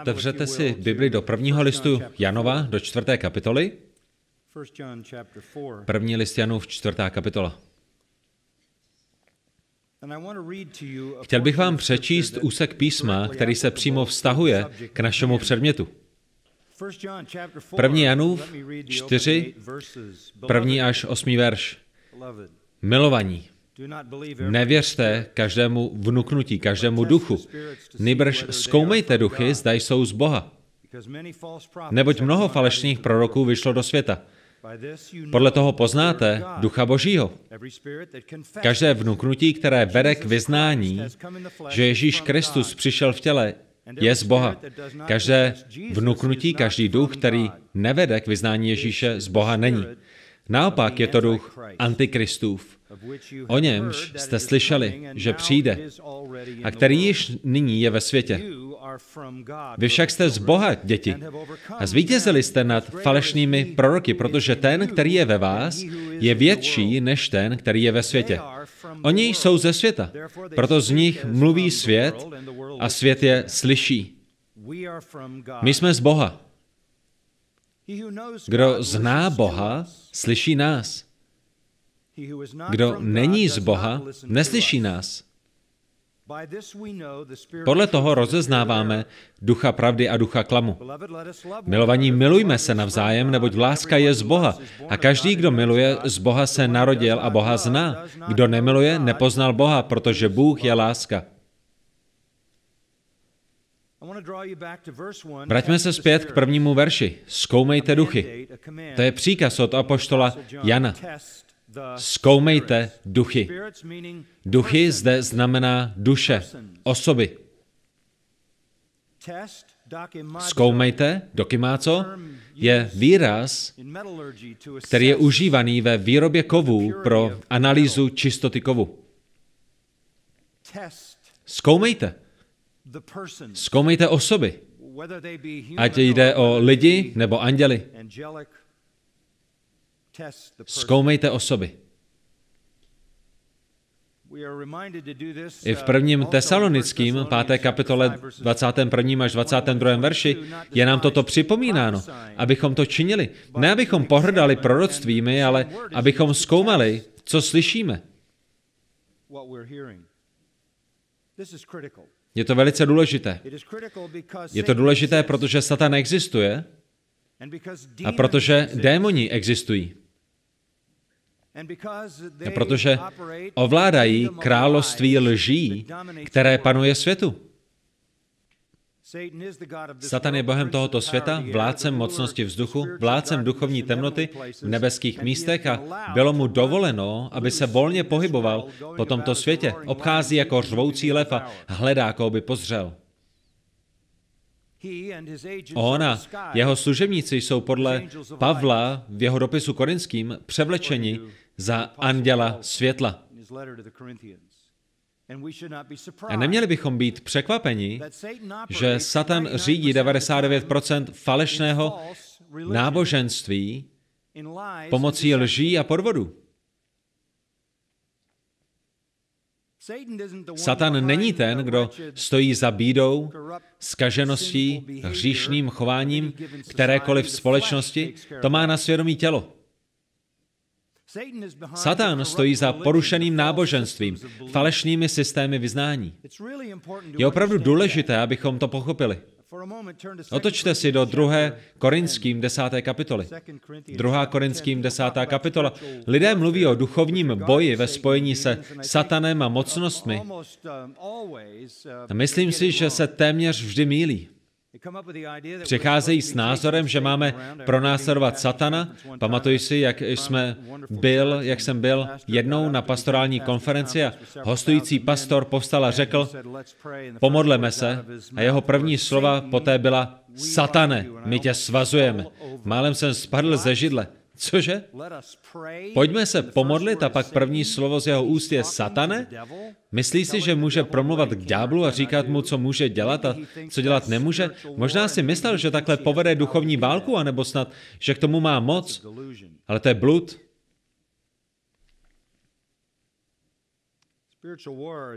Otevřete si Bibli do prvního listu Janova, do čtvrté kapitoly. První list Janův, čtvrtá kapitola. Chtěl bych vám přečíst úsek písma, který se přímo vztahuje k našemu předmětu. První Janův 4, první až osmý verš. Milovaní, nevěřte každému vnuknutí, každému duchu, Nybrž zkoumejte duchy, zda jsou z Boha. Neboť mnoho falešných proroků vyšlo do světa. Podle toho poznáte ducha Božího. Každé vnuknutí, které vede k vyznání, že Ježíš Kristus přišel v těle, je z Boha. Každé vnuknutí, každý duch, který nevede k vyznání Ježíše, z Boha není. Naopak je to duch antikristův, o němž jste slyšeli, že přijde a který již nyní je ve světě. Vy však jste z Boha, děti, a zvítězili jste nad falešnými proroky, protože ten, který je ve vás, je větší než ten, který je ve světě. Oni jsou ze světa, proto z nich mluví svět a svět je slyší. My jsme z Boha. Kdo zná Boha, slyší nás. Kdo není z Boha, neslyší nás. Podle toho rozeznáváme ducha pravdy a ducha klamu. Milovaní, milujme se navzájem, neboť láska je z Boha. A každý, kdo miluje, z Boha se narodil a Boha zná. Kdo nemiluje, nepoznal Boha, protože Bůh je láska. Vraťme se zpět k prvnímu verši. Zkoumejte duchy. To je příkaz od apoštola Jana. Zkoumejte duchy. Duchy zde znamená duše, osoby. Zkoumejte, dokymáco, je výraz, který je užívaný ve výrobě kovů pro analýzu čistoty kovu. Zkoumejte. Zkoumejte osoby. Ať jde o lidi nebo anděli. Zkoumejte osoby. I v prvním tesalonickým, páté kapitole 21. až 22. verši je nám toto připomínáno, abychom to činili. Ne abychom pohrdali proroctvími, ale abychom zkoumali, co slyšíme. Je to velice důležité. Je to důležité, protože Satan existuje a protože démoni existují. Protože ovládají království lží, které panuje světu. Satan je bohem tohoto světa, vládcem mocnosti vzduchu, vládcem duchovní temnoty v nebeských místech a bylo mu dovoleno, aby se volně pohyboval po tomto světě. Obchází jako řvoucí lev a hledá, koho by pozřel. On a jeho služebníci jsou podle Pavla v jeho dopisu korinským převlečeni za anděla světla. A neměli bychom být překvapeni, že Satan řídí 99% falešného náboženství pomocí lží a podvodu. Satan není ten, kdo stojí za bídou, skažeností, hříšným chováním kterékoliv společnosti, to má na svědomí tělo. Satan stojí za porušeným náboženstvím, falešnými systémy vyznání. Je opravdu důležité, abychom to pochopili. Otočte si do druhé Korinským desáté kapitoly. Druhá Korinským desátá kapitola. Lidé mluví o duchovním boji ve spojení se satanem a mocnostmi. A myslím si, že se téměř vždy mílí. Přicházejí s názorem, že máme pronásledovat satana. Pamatuji si, jak jsme byl, jak jsem byl jednou na pastorální konferenci a hostující pastor povstal a řekl, pomodleme se. A jeho první slova poté byla, satane, my tě svazujeme. Málem jsem spadl ze židle. Cože? Pojďme se pomodlit a pak první slovo z jeho úst je satane? Myslí si, že může promluvat k ďáblu a říkat mu, co může dělat a co dělat nemůže? Možná si myslel, že takhle povede duchovní válku, anebo snad, že k tomu má moc. Ale to je blud.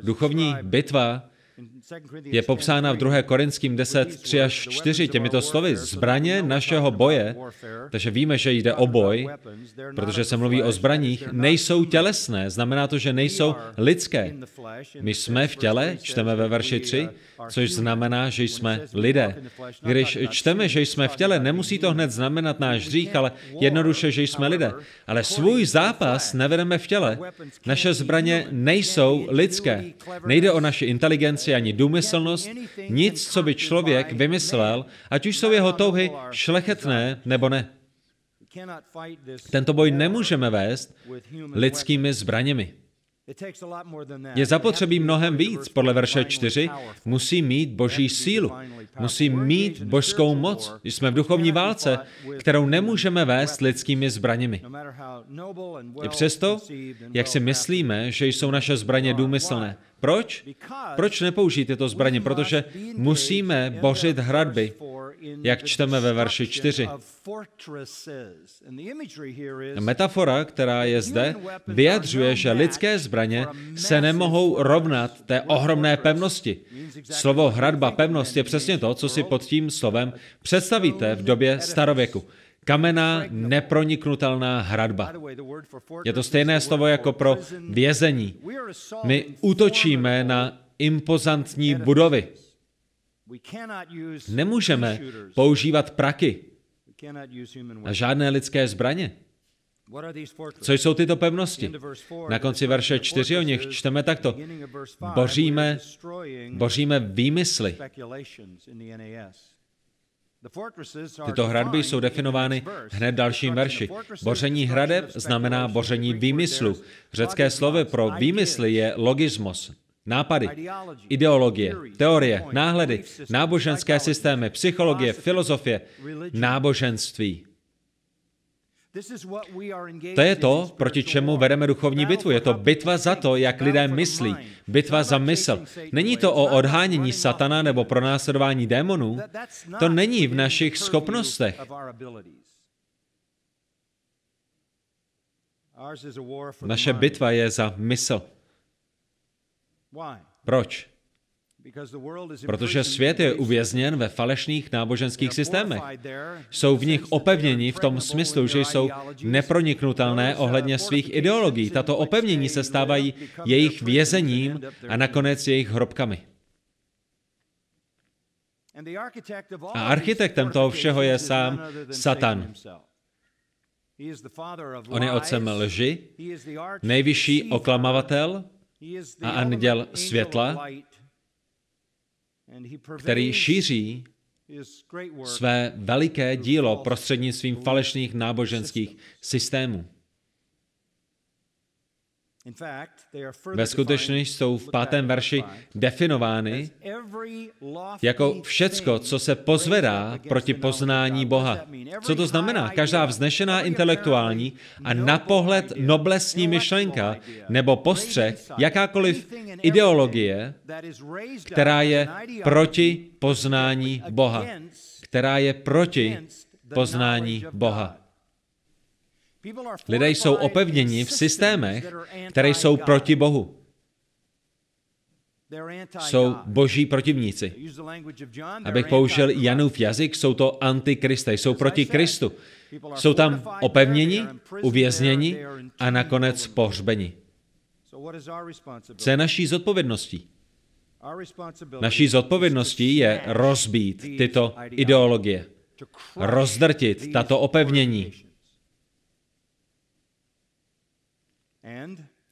Duchovní bitva je popsána v 2. Korinským 10, 3 až 4 těmito slovy. Zbraně našeho boje, takže víme, že jde o boj, protože se mluví o zbraních, nejsou tělesné. Znamená to, že nejsou lidské. My jsme v těle, čteme ve verši 3, což znamená, že jsme lidé. Když čteme, že jsme v těle, nemusí to hned znamenat náš hřích, ale jednoduše, že jsme lidé. Ale svůj zápas nevedeme v těle. Naše zbraně nejsou lidské. Nejde o naši inteligenci ani důmyslnost, nic, co by člověk vymyslel, ať už jsou jeho touhy šlechetné nebo ne. Tento boj nemůžeme vést lidskými zbraněmi. Je zapotřebí mnohem víc. Podle verše 4 musí mít boží sílu. Musí mít božskou moc. Jsme v duchovní válce, kterou nemůžeme vést lidskými zbraněmi. I přesto, jak si myslíme, že jsou naše zbraně důmyslné. Proč? Proč nepoužít tyto zbraně? Protože musíme bořit hradby, jak čteme ve verši 4. Metafora, která je zde, vyjadřuje, že lidské zbraně se nemohou rovnat té ohromné pevnosti. Slovo hradba, pevnost je přesně to, co si pod tím slovem představíte v době starověku. Kamená, neproniknutelná hradba. Je to stejné slovo jako pro vězení. My útočíme na impozantní budovy. Nemůžeme používat praky a žádné lidské zbraně. Co jsou tyto pevnosti? Na konci verše 4 o nich čteme takto. Boříme, boříme výmysly. Tyto hradby jsou definovány hned dalším verši. Boření hradeb znamená boření výmyslu. Řecké slovo pro výmysly je logismos. Nápady, ideologie, teorie, náhledy, náboženské systémy, psychologie, filozofie, náboženství. To je to, proti čemu vedeme duchovní bitvu. Je to bitva za to, jak lidé myslí. Bitva za mysl. Není to o odhánění satana nebo pronásledování démonů. To není v našich schopnostech. Naše bitva je za mysl. Proč? Protože svět je uvězněn ve falešných náboženských systémech. Jsou v nich opevněni v tom smyslu, že jsou neproniknutelné ohledně svých ideologií. Tato opevnění se stávají jejich vězením a nakonec jejich hrobkami. A architektem toho všeho je sám Satan. On je otcem lži, nejvyšší oklamavatel a anděl světla, který šíří své veliké dílo prostřednictvím falešných náboženských systémů. Ve skutečnosti jsou v pátém verši definovány jako všecko, co se pozvedá proti poznání Boha. Co to znamená? Každá vznešená intelektuální a na pohled noblesní myšlenka nebo postřeh, jakákoliv ideologie, která je proti poznání Boha. Která je proti poznání Boha. Lidé jsou opevněni v systémech, které jsou proti Bohu. Jsou boží protivníci. Abych použil Janův jazyk, jsou to antikristé, jsou proti Kristu. Jsou tam opevněni, uvězněni a nakonec pohřbeni. Co je naší zodpovědností? Naší zodpovědností je rozbít tyto ideologie, rozdrtit tato opevnění,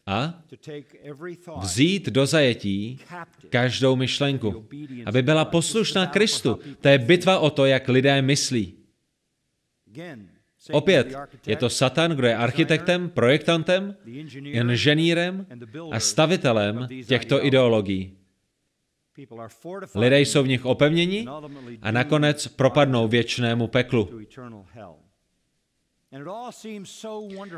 a vzít do zajetí každou myšlenku, aby byla poslušná Kristu. To je bitva o to, jak lidé myslí. Opět, je to Satan, kdo je architektem, projektantem, inženýrem a stavitelem těchto ideologií. Lidé jsou v nich opevněni a nakonec propadnou věčnému peklu.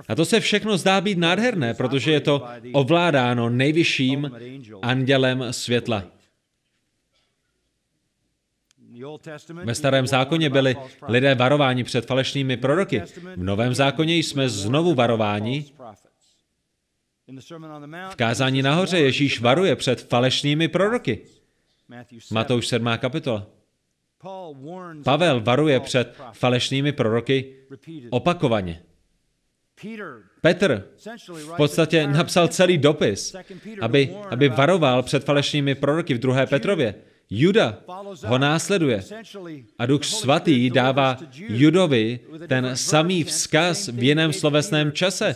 A to se všechno zdá být nádherné, protože je to ovládáno nejvyšším andělem světla. Ve starém zákoně byli lidé varováni před falešnými proroky. V novém zákoně jsme znovu varováni. V kázání nahoře Ježíš varuje před falešnými proroky. Matouš 7. kapitola. Pavel varuje před falešnými proroky opakovaně. Petr v podstatě napsal celý dopis, aby, aby varoval před falešnými proroky v druhé Petrově. Juda ho následuje a Duch Svatý dává Judovi ten samý vzkaz v jiném slovesném čase,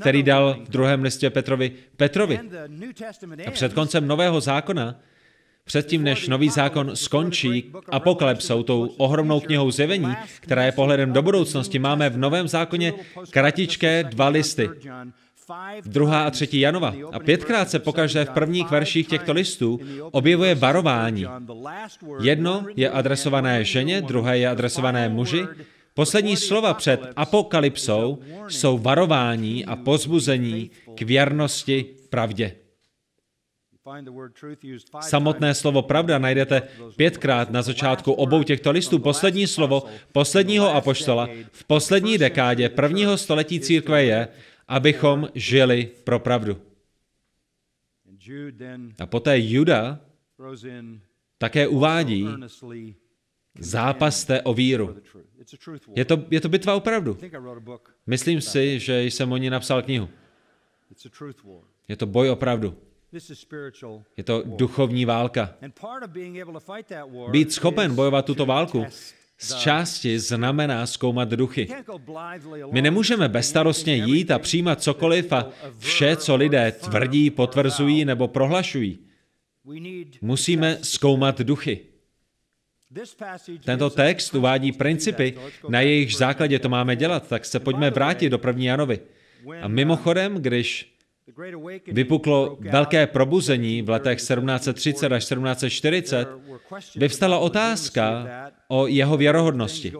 který dal v druhém listě Petrovi Petrovi. A před koncem Nového zákona Předtím, než nový zákon skončí apokalypsou, tou ohromnou knihou zjevení, která je pohledem do budoucnosti, máme v Novém zákoně kratičké dva listy. Druhá a třetí Janova. A pětkrát se pokaždé v prvních verších těchto listů objevuje varování. Jedno je adresované ženě, druhé je adresované muži. Poslední slova před apokalypsou jsou varování a pozbuzení k věrnosti pravdě. Samotné slovo pravda najdete pětkrát na začátku obou těchto listů. Poslední slovo posledního apoštola v poslední dekádě prvního století církve je, abychom žili pro pravdu. A poté Juda také uvádí, zápaste o víru. Je to, je to bitva o pravdu. Myslím si, že jsem o ní napsal knihu. Je to boj o pravdu. Je to duchovní válka. Být schopen bojovat tuto válku z části znamená zkoumat duchy. My nemůžeme bezstarostně jít a přijímat cokoliv a vše, co lidé tvrdí, potvrzují nebo prohlašují. Musíme zkoumat duchy. Tento text uvádí principy, na jejich základě to máme dělat, tak se pojďme vrátit do první Janovi. A mimochodem, když vypuklo velké probuzení v letech 1730 až 1740, vyvstala otázka o jeho věrohodnosti.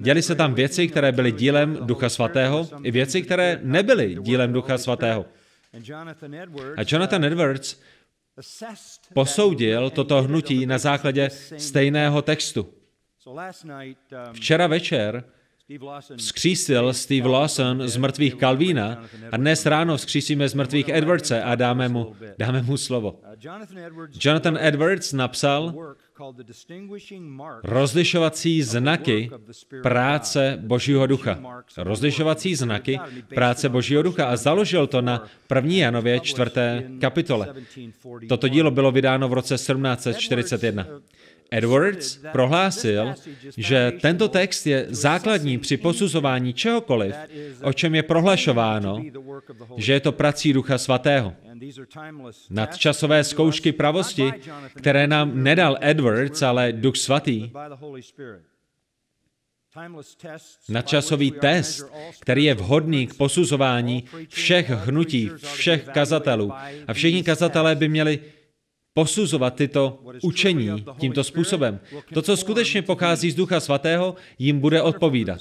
Děli se tam věci, které byly dílem Ducha Svatého, i věci, které nebyly dílem Ducha Svatého. A Jonathan Edwards posoudil toto hnutí na základě stejného textu. Včera večer Vzkřísil Steve Lawson z mrtvých Kalvína a dnes ráno vzkřísíme z mrtvých Edwardse a dáme mu, dáme mu slovo. Jonathan Edwards napsal rozlišovací znaky práce Božího ducha. Rozlišovací znaky práce Božího ducha a založil to na 1. Janově 4. kapitole. Toto dílo bylo vydáno v roce 1741. Edwards prohlásil, že tento text je základní při posuzování čehokoliv, o čem je prohlašováno, že je to prací Ducha Svatého. Nadčasové zkoušky pravosti, které nám nedal Edwards, ale Duch Svatý, Nadčasový test, který je vhodný k posuzování všech hnutí, všech kazatelů. A všichni kazatelé by měli posuzovat tyto učení tímto způsobem. To, co skutečně pochází z Ducha Svatého, jim bude odpovídat.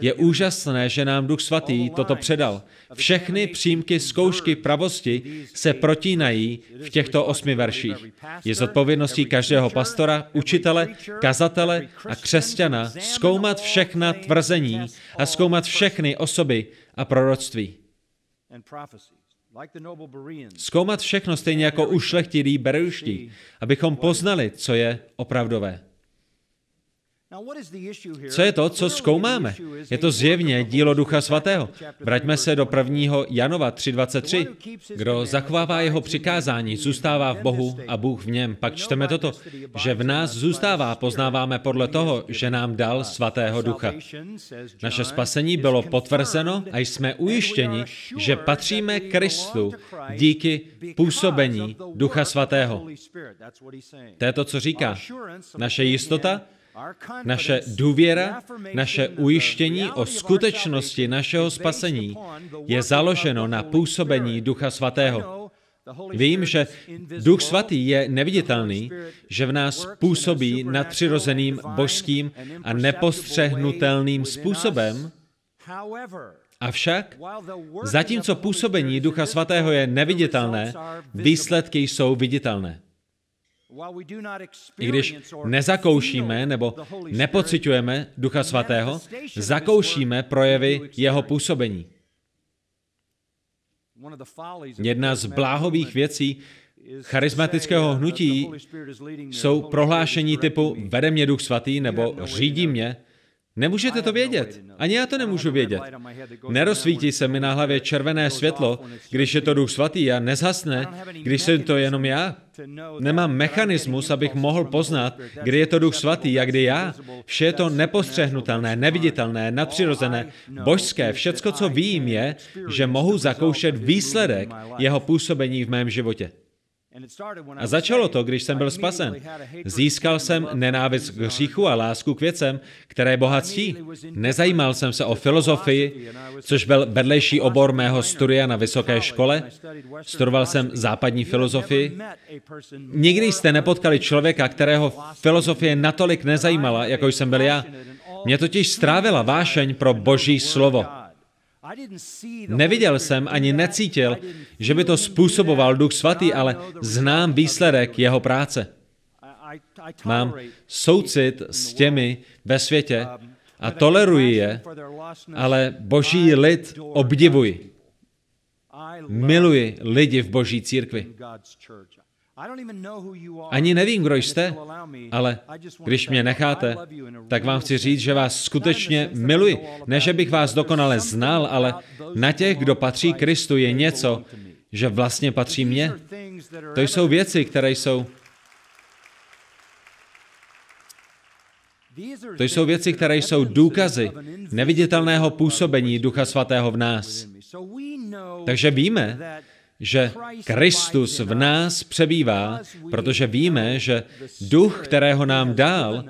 Je úžasné, že nám Duch Svatý toto předal. Všechny přímky zkoušky pravosti se protínají v těchto osmi verších. Je zodpovědností každého pastora, učitele, kazatele a křesťana zkoumat všechna tvrzení a zkoumat všechny osoby a proroctví. Zkoumat všechno stejně jako ušlechtilí bereuští, abychom poznali, co je opravdové. Co je to, co zkoumáme? Je to zjevně dílo Ducha Svatého. Vraťme se do 1. Janova 3.23. Kdo zachovává jeho přikázání, zůstává v Bohu a Bůh v něm. Pak čteme toto, že v nás zůstává, poznáváme podle toho, že nám dal Svatého Ducha. Naše spasení bylo potvrzeno a jsme ujištěni, že patříme Kristu díky působení Ducha Svatého. To je to, co říká. Naše jistota, naše důvěra, naše ujištění o skutečnosti našeho spasení je založeno na působení Ducha Svatého. Vím, že Duch Svatý je neviditelný, že v nás působí nadpřirozeným, božským a nepostřehnutelným způsobem, Avšak, zatímco působení Ducha Svatého je neviditelné, výsledky jsou viditelné. I když nezakoušíme nebo nepocitujeme Ducha Svatého, zakoušíme projevy jeho působení. Jedna z bláhových věcí charismatického hnutí jsou prohlášení typu vede mě duch svatý nebo řídí mě, Nemůžete to vědět. Ani já to nemůžu vědět. Nerozsvítí se mi na hlavě červené světlo, když je to duch svatý a nezhasne, když jsem to jenom já. Nemám mechanismus, abych mohl poznat, kdy je to duch svatý a kdy já. Vše je to nepostřehnutelné, neviditelné, nadpřirozené, božské. Všecko, co vím, je, že mohu zakoušet výsledek jeho působení v mém životě. A začalo to, když jsem byl spasen. Získal jsem nenávist k hříchu a lásku k věcem, které bohatství. Nezajímal jsem se o filozofii, což byl vedlejší obor mého studia na vysoké škole. Studoval jsem západní filozofii. Nikdy jste nepotkali člověka, kterého filozofie natolik nezajímala, jako jsem byl já. Mě totiž strávila vášeň pro boží slovo. Neviděl jsem ani necítil, že by to způsoboval Duch Svatý, ale znám výsledek jeho práce. Mám soucit s těmi ve světě a toleruji je, ale boží lid obdivuji. Miluji lidi v boží církvi. Ani nevím, kdo jste, ale když mě necháte, tak vám chci říct, že vás skutečně miluji. Ne, že bych vás dokonale znal, ale na těch, kdo patří Kristu, je něco, že vlastně patří mně. To jsou věci, které jsou To jsou věci, které jsou důkazy neviditelného působení Ducha Svatého v nás. Takže víme, že Kristus v nás přebývá, protože víme, že duch, kterého nám dal,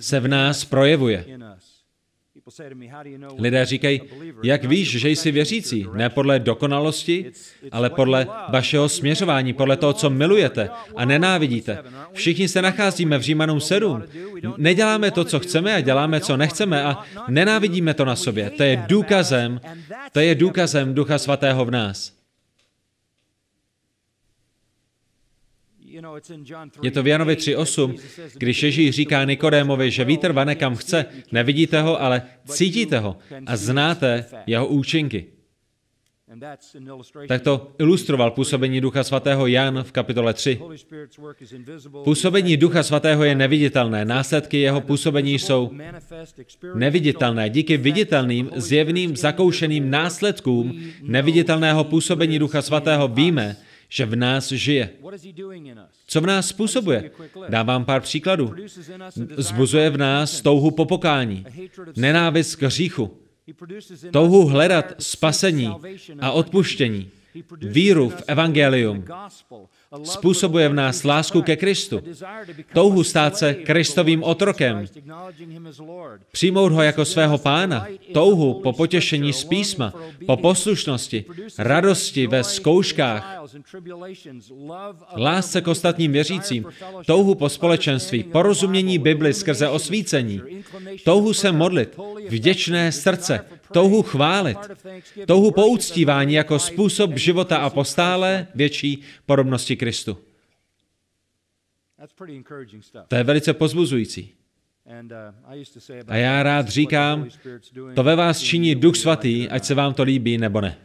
se v nás projevuje. Lidé říkají, jak víš, že jsi věřící? Ne podle dokonalosti, ale podle vašeho směřování, podle toho, co milujete a nenávidíte. Všichni se nacházíme v Římanům 7. Neděláme to, co chceme a děláme, co nechceme a nenávidíme to na sobě. To je důkazem, to je důkazem Ducha Svatého v nás. Je to v Janovi 3.8, když Ježíš říká Nikodémovi, že vítr vane kam chce, nevidíte ho, ale cítíte ho a znáte jeho účinky. Tak to ilustroval působení Ducha Svatého Jan v kapitole 3. Působení Ducha Svatého je neviditelné, následky jeho působení jsou neviditelné. Díky viditelným, zjevným, zakoušeným následkům neviditelného působení Ducha Svatého víme, že v nás žije. Co v nás způsobuje? Dávám pár příkladů. Zbuzuje v nás touhu po pokání, nenávist k hříchu, touhu hledat spasení a odpuštění, víru v evangelium, Způsobuje v nás lásku ke Kristu, touhu stát se Kristovým otrokem, přijmout ho jako svého pána, touhu po potěšení z písma, po poslušnosti, radosti ve zkouškách, lásce k ostatním věřícím, touhu po společenství, porozumění Bibli skrze osvícení, touhu se modlit, vděčné srdce, touhu chválit, touhu pouctívání jako způsob života a postále větší podobnosti Kristu. To je velice pozbuzující. A já rád říkám, to ve vás činí Duch Svatý, ať se vám to líbí nebo ne.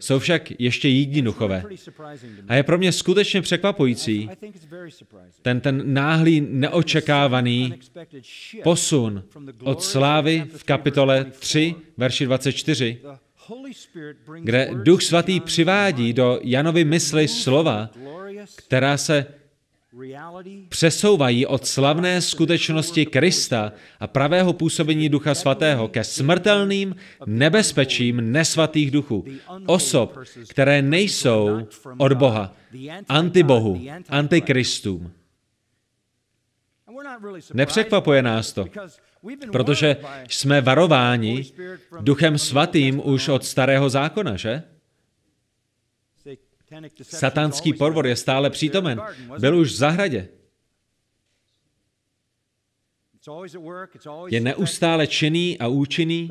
Jsou však ještě jiní duchové. A je pro mě skutečně překvapující ten, ten náhlý, neočekávaný posun od slávy v kapitole 3, verši 24, kde Duch Svatý přivádí do Janovy mysli slova, která se přesouvají od slavné skutečnosti Krista a pravého působení Ducha Svatého ke smrtelným nebezpečím nesvatých duchů. Osob, které nejsou od Boha, antibohu, antikristům. Nepřekvapuje nás to, protože jsme varováni Duchem Svatým už od starého zákona, že? Satanský podvod je stále přítomen. Byl už v zahradě. Je neustále činný a účinný.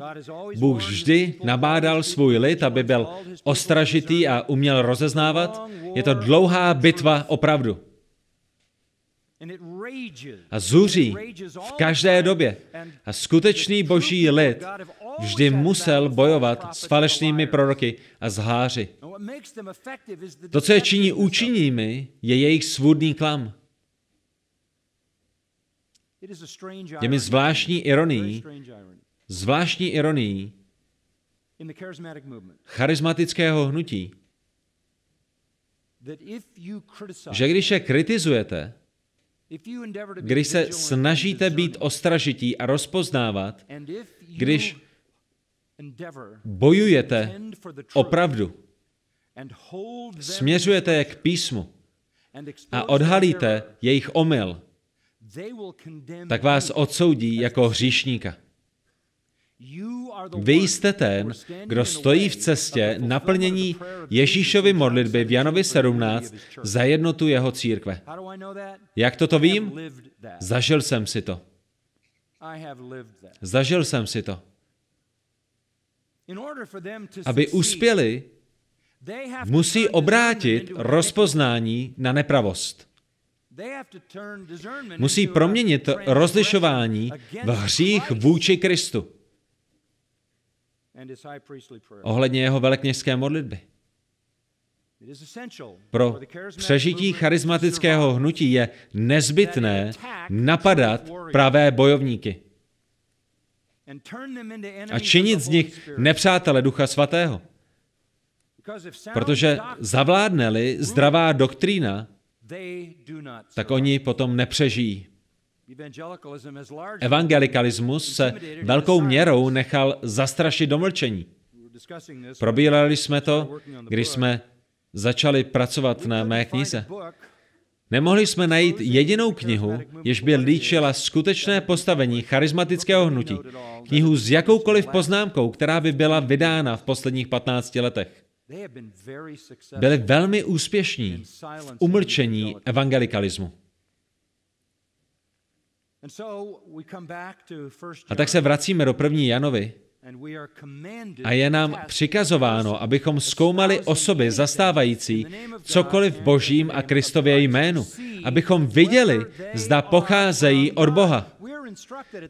Bůh vždy nabádal svůj lid, aby byl ostražitý a uměl rozeznávat. Je to dlouhá bitva opravdu. A zuří v každé době. A skutečný boží lid vždy musel bojovat s falešnými proroky a zháři. To, co je činí účinnými, je jejich svůdný klam. Je mi zvláštní ironií, zvláštní ironií charismatického hnutí, že když je kritizujete, když se snažíte být ostražití a rozpoznávat, když bojujete opravdu, směřujete je k písmu a odhalíte jejich omyl, tak vás odsoudí jako hříšníka. Vy jste ten, kdo stojí v cestě naplnění Ježíšovy modlitby v Janovi 17 za jednotu jeho církve. Jak toto vím? Zažil jsem si to. Zažil jsem si to. Aby uspěli, musí obrátit rozpoznání na nepravost. Musí proměnit rozlišování v hřích vůči Kristu ohledně jeho velekněžské modlitby. Pro přežití charismatického hnutí je nezbytné napadat pravé bojovníky a činit z nich nepřátele Ducha Svatého. Protože zavládne-li zdravá doktrína, tak oni potom nepřežijí. Evangelikalismus se velkou měrou nechal zastrašit do mlčení. Probírali jsme to, když jsme začali pracovat na mé knize. Nemohli jsme najít jedinou knihu, jež by líčila skutečné postavení charismatického hnutí. Knihu s jakoukoliv poznámkou, která by byla vydána v posledních 15 letech. Byli velmi úspěšní v umlčení evangelikalismu. A tak se vracíme do první Janovi a je nám přikazováno, abychom zkoumali osoby zastávající cokoliv Božím a Kristově jménu, abychom viděli, zda pocházejí od Boha.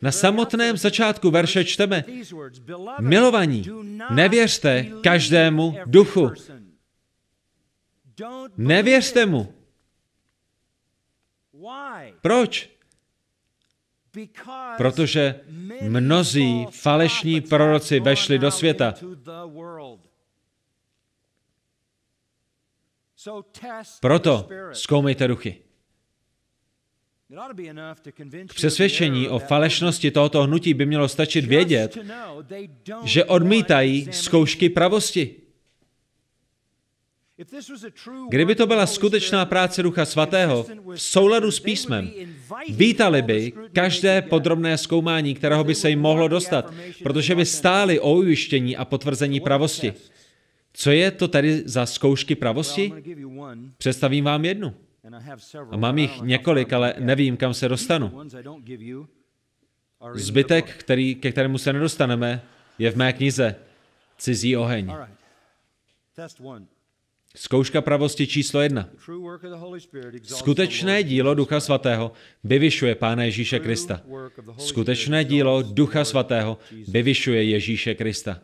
Na samotném začátku verše čteme, milovaní, nevěřte každému duchu. Nevěřte mu. Proč? Protože mnozí falešní proroci vešli do světa. Proto zkoumejte duchy. K přesvědčení o falešnosti tohoto hnutí by mělo stačit vědět, že odmítají zkoušky pravosti. Kdyby to byla skutečná práce Ducha Svatého v souladu s písmem, vítali by každé podrobné zkoumání, kterého by se jim mohlo dostat, protože by stáli o ujištění a potvrzení pravosti. Co je to tedy za zkoušky pravosti? Představím vám jednu. A mám jich několik, ale nevím, kam se dostanu. Zbytek, který, ke kterému se nedostaneme, je v mé knize Cizí oheň. Zkouška pravosti číslo jedna. Skutečné dílo Ducha Svatého vyvyšuje Pána Ježíše Krista. Skutečné dílo Ducha Svatého vyvyšuje Ježíše Krista.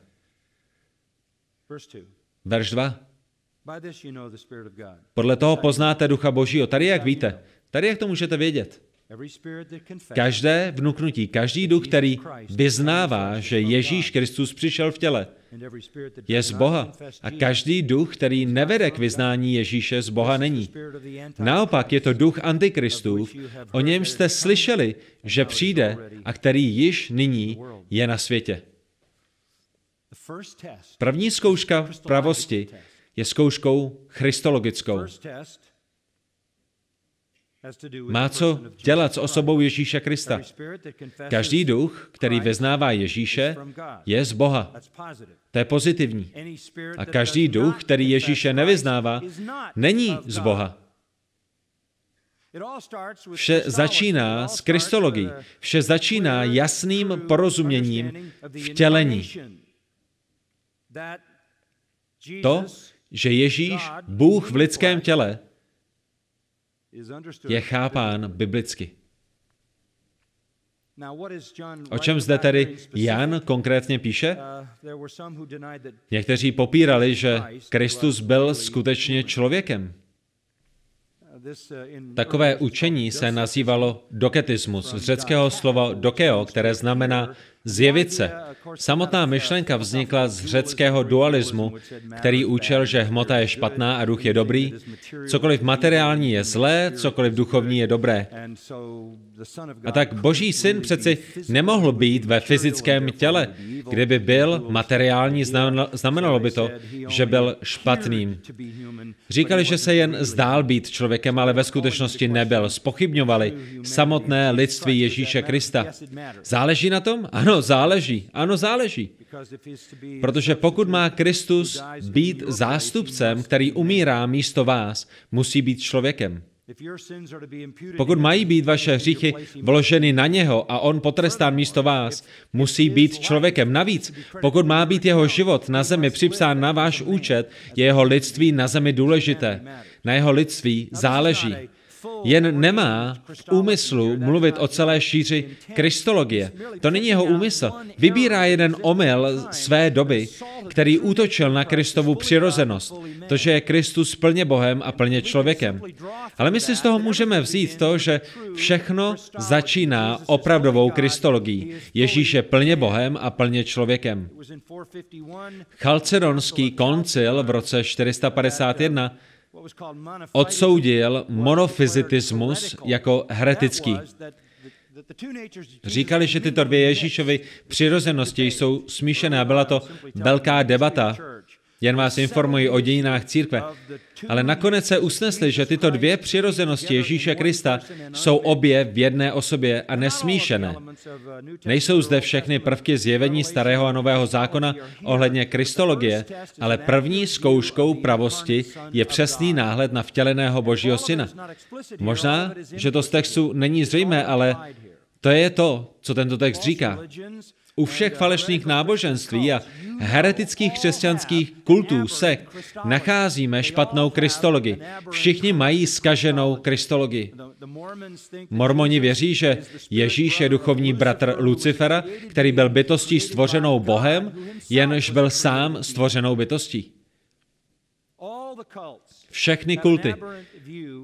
Verš 2. Podle toho poznáte Ducha Božího. Tady jak víte? Tady jak to můžete vědět? Každé vnuknutí, každý duch, který vyznává, že Ježíš Kristus přišel v těle, je z Boha. A každý duch, který nevede k vyznání Ježíše, z Boha není. Naopak je to duch antikristův, o němž jste slyšeli, že přijde a který již nyní je na světě. První zkouška pravosti je zkouškou christologickou má co dělat s osobou Ježíše Krista. Každý duch, který vyznává Ježíše, je z Boha. To je pozitivní. A každý duch, který Ježíše nevyznává, není z Boha. Vše začíná s kristologií. Vše začíná jasným porozuměním vtělení. To, že Ježíš, Bůh v lidském těle, je chápán biblicky. O čem zde tedy Jan konkrétně píše? Někteří popírali, že Kristus byl skutečně člověkem. Takové učení se nazývalo doketismus, z řeckého slova dokeo, které znamená zjevit se. Samotná myšlenka vznikla z řeckého dualismu, který učil, že hmota je špatná a duch je dobrý. Cokoliv materiální je zlé, cokoliv duchovní je dobré. A tak boží syn přeci nemohl být ve fyzickém těle. Kdyby byl materiální, znamenalo by to, že byl špatným. Říkali, že se jen zdál být člověkem, ale ve skutečnosti nebyl. Spochybňovali samotné lidství Ježíše Krista. Záleží na tom? Ano, záleží. Ano, záleží. Protože pokud má Kristus být zástupcem, který umírá místo vás, musí být člověkem. Pokud mají být vaše hříchy vloženy na něho a on potrestán místo vás, musí být člověkem. Navíc, pokud má být jeho život na zemi připsán na váš účet, je jeho lidství na zemi důležité. Na jeho lidství záleží jen nemá úmyslu mluvit o celé šíři kristologie. To není jeho úmysl. Vybírá jeden omyl své doby, který útočil na Kristovu přirozenost. To, že je Kristus plně Bohem a plně člověkem. Ale my si z toho můžeme vzít to, že všechno začíná opravdovou kristologií. Ježíš je plně Bohem a plně člověkem. Chalcedonský koncil v roce 451 odsoudil monofyzitismus jako heretický. Říkali, že tyto dvě Ježíšovy přirozenosti jsou smíšené a byla to velká debata jen vás informuji o dějinách církve. Ale nakonec se usnesli, že tyto dvě přirozenosti Ježíše Krista jsou obě v jedné osobě a nesmíšené. Nejsou zde všechny prvky zjevení starého a nového zákona ohledně kristologie, ale první zkouškou pravosti je přesný náhled na vtěleného Božího Syna. Možná, že to z textu není zřejmé, ale to je to, co tento text říká. U všech falešných náboženství a heretických křesťanských kultů se nacházíme špatnou kristologii. Všichni mají skaženou kristologii. Mormoni věří, že Ježíš je duchovní bratr Lucifera, který byl bytostí stvořenou Bohem, jenž byl sám stvořenou bytostí. Všechny kulty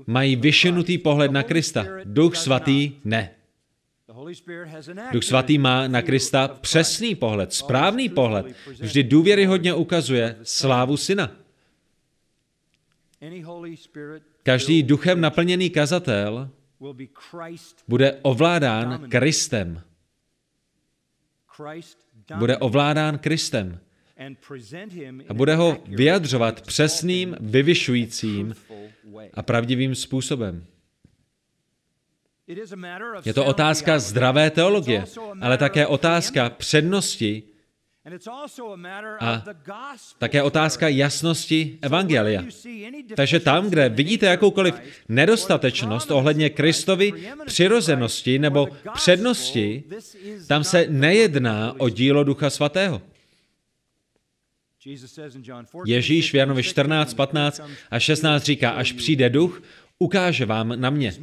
mají vyšinutý pohled na Krista. Duch svatý ne. Duch svatý má na Krista přesný pohled, správný pohled. Vždy důvěryhodně ukazuje slávu syna. Každý duchem naplněný kazatel bude ovládán Kristem. Bude ovládán Kristem. A bude ho vyjadřovat přesným, vyvyšujícím a pravdivým způsobem. Je to otázka zdravé teologie, ale také otázka přednosti a také otázka jasnosti Evangelia. Takže tam, kde vidíte jakoukoliv nedostatečnost ohledně Kristovy přirozenosti nebo přednosti, tam se nejedná o dílo Ducha Svatého. Ježíš v Janovi 14, 15 a 16 říká, až přijde duch, ukáže vám na mě.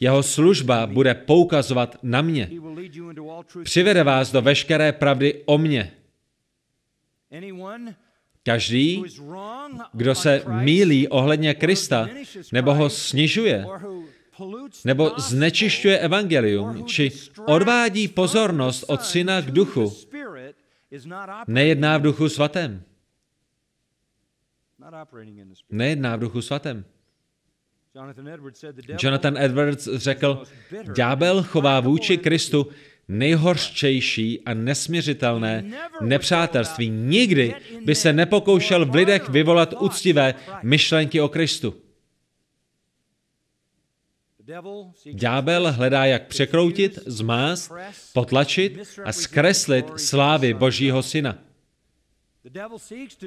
Jeho služba bude poukazovat na mě. Přivede vás do veškeré pravdy o mě. Každý, kdo se mílí ohledně Krista, nebo ho snižuje, nebo znečišťuje evangelium, či odvádí pozornost od syna k duchu, nejedná v duchu svatém. Nejedná v duchu svatém. Jonathan Edwards řekl, ďábel chová vůči Kristu nejhorštější a nesměřitelné nepřátelství. Nikdy by se nepokoušel v lidech vyvolat úctivé myšlenky o Kristu. Ďábel hledá, jak překroutit, zmást, potlačit a zkreslit slávy Božího Syna.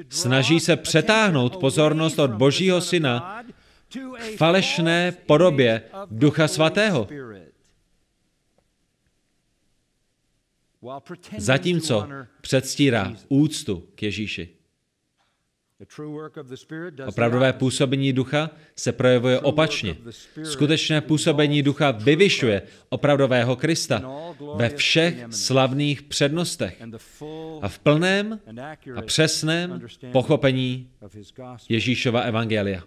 Snaží se přetáhnout pozornost od Božího Syna k falešné podobě Ducha Svatého. Zatímco předstírá úctu k Ježíši. Opravdové působení ducha se projevuje opačně. Skutečné působení ducha vyvyšuje opravdového Krista ve všech slavných přednostech a v plném a přesném pochopení Ježíšova evangelia.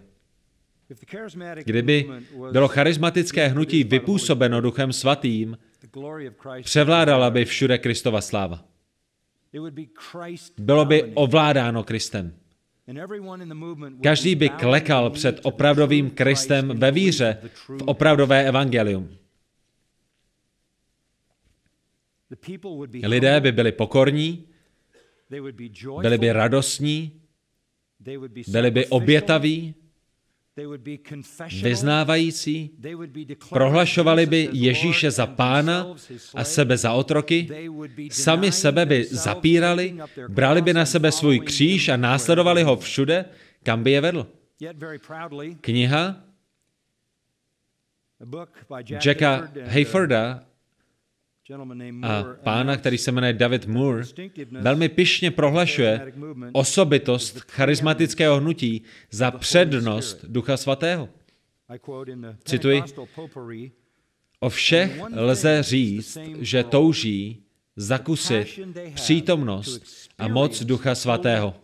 Kdyby bylo charismatické hnutí vypůsobeno duchem svatým, převládala by všude Kristova sláva. Bylo by ovládáno Kristem. Každý by klekal před opravdovým Kristem ve víře v opravdové evangelium. Lidé by byli pokorní, byli by radostní, byli by obětaví, vyznávající, prohlašovali by Ježíše za pána a sebe za otroky, sami sebe by zapírali, brali by na sebe svůj kříž a následovali ho všude, kam by je vedl. Kniha Jacka Hayforda a pána, který se jmenuje David Moore, velmi pišně prohlašuje osobitost charismatického hnutí za přednost Ducha Svatého. Cituji, o všech lze říct, že touží zakusit přítomnost a moc Ducha Svatého.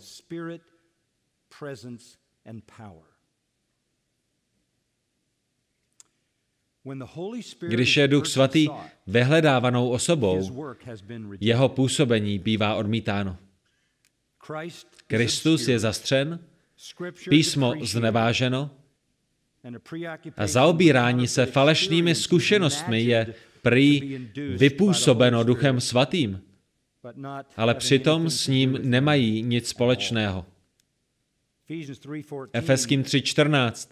Když je Duch Svatý vyhledávanou osobou, jeho působení bývá odmítáno. Kristus je zastřen, písmo zneváženo a zaobírání se falešnými zkušenostmi je prý vypůsobeno Duchem Svatým, ale přitom s ním nemají nic společného. Efeským 3.14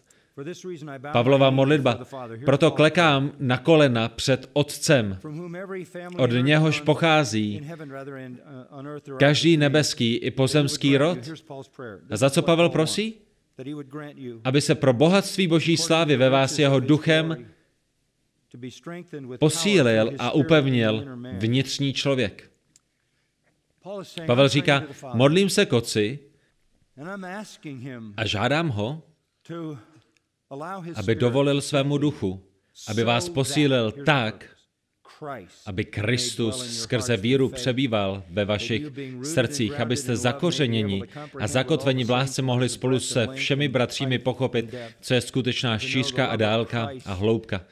Pavlova modlitba. Proto klekám na kolena před Otcem, od něhož pochází každý nebeský i pozemský rod. A za co Pavel prosí? Aby se pro bohatství boží slávy ve vás jeho duchem posílil a upevnil vnitřní člověk. Pavel říká, modlím se k Otci a žádám ho, aby dovolil svému duchu, aby vás posílil tak, aby Kristus skrze víru přebýval ve vašich srdcích, abyste zakořeněni a zakotveni v lásce mohli spolu se všemi bratřími pochopit, co je skutečná šířka a dálka a hloubka.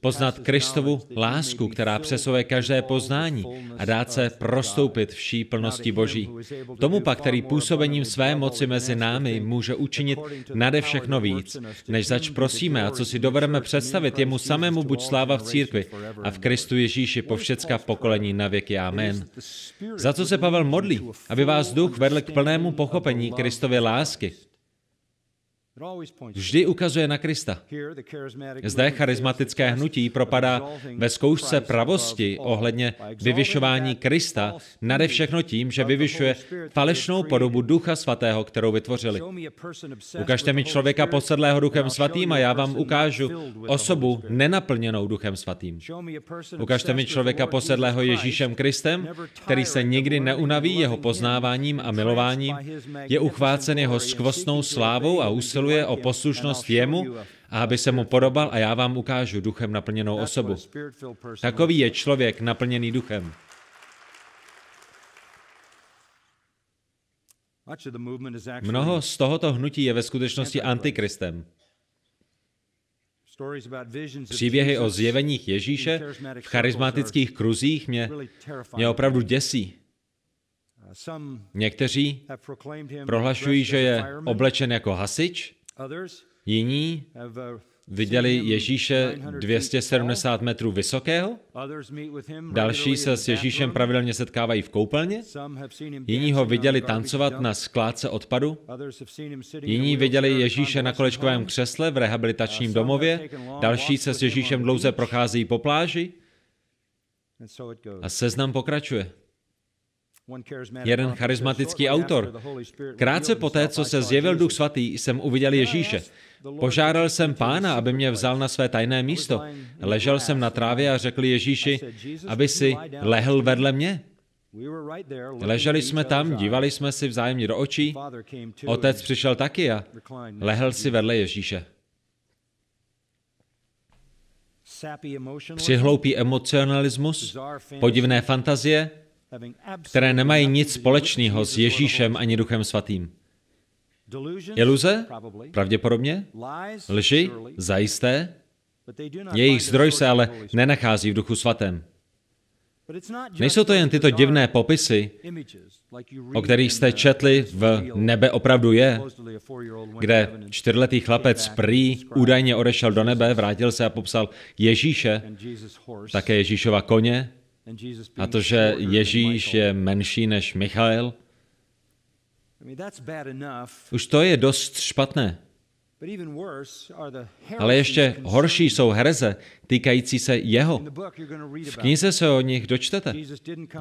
Poznat Kristovu lásku, která přesuje každé poznání a dát se prostoupit vší plnosti Boží. Tomu pak, který působením své moci mezi námi může učinit nade všechno víc, než zač prosíme a co si dovedeme představit, jemu samému buď sláva v církvi a v Kristu Ježíši Ježíši po všecka pokolení na věky. Amen. Za co se Pavel modlí? Aby vás duch vedl k plnému pochopení Kristově lásky, Vždy ukazuje na Krista. Zde charismatické hnutí propadá ve zkoušce pravosti ohledně vyvyšování Krista nade všechno tím, že vyvyšuje falešnou podobu Ducha Svatého, kterou vytvořili. Ukažte mi člověka posedlého Duchem Svatým a já vám ukážu osobu nenaplněnou Duchem Svatým. Ukažte mi člověka posedlého Ježíšem Kristem, který se nikdy neunaví jeho poznáváním a milováním, je uchvácen jeho skvostnou slávou a úsilím usiluje o poslušnost jemu a aby se mu podobal a já vám ukážu duchem naplněnou osobu. Takový je člověk naplněný duchem. Mnoho z tohoto hnutí je ve skutečnosti antikristem. Příběhy o zjeveních Ježíše v charismatických kruzích mě, mě opravdu děsí. Někteří prohlašují, že je oblečen jako hasič, jiní viděli Ježíše 270 metrů vysokého, další se s Ježíšem pravidelně setkávají v koupelně, jiní ho viděli tancovat na skládce odpadu, jiní viděli Ježíše na kolečkovém křesle v rehabilitačním domově, další se s Ježíšem dlouze prochází po pláži. A seznam pokračuje. Jeden charismatický autor. Krátce poté, co se zjevil Duch Svatý, jsem uviděl Ježíše. Požádal jsem pána, aby mě vzal na své tajné místo. Ležel jsem na trávě a řekl Ježíši, aby si lehl vedle mě. Leželi jsme tam, dívali jsme si vzájemně do očí. Otec přišel taky a lehl si vedle Ježíše. Přihloupý emocionalismus, podivné fantazie, které nemají nic společného s Ježíšem ani Duchem Svatým. Iluze? Pravděpodobně. Lži? Zajisté. Jejich zdroj se ale nenachází v Duchu Svatém. Nejsou to jen tyto divné popisy, o kterých jste četli v Nebe opravdu je, kde čtyřletý chlapec prý údajně odešel do nebe, vrátil se a popsal Ježíše, také Ježíšova koně, a to, že Ježíš je menší než Michael. Už to je dost špatné. Ale ještě horší jsou hereze týkající se jeho. V knize se o nich dočtete.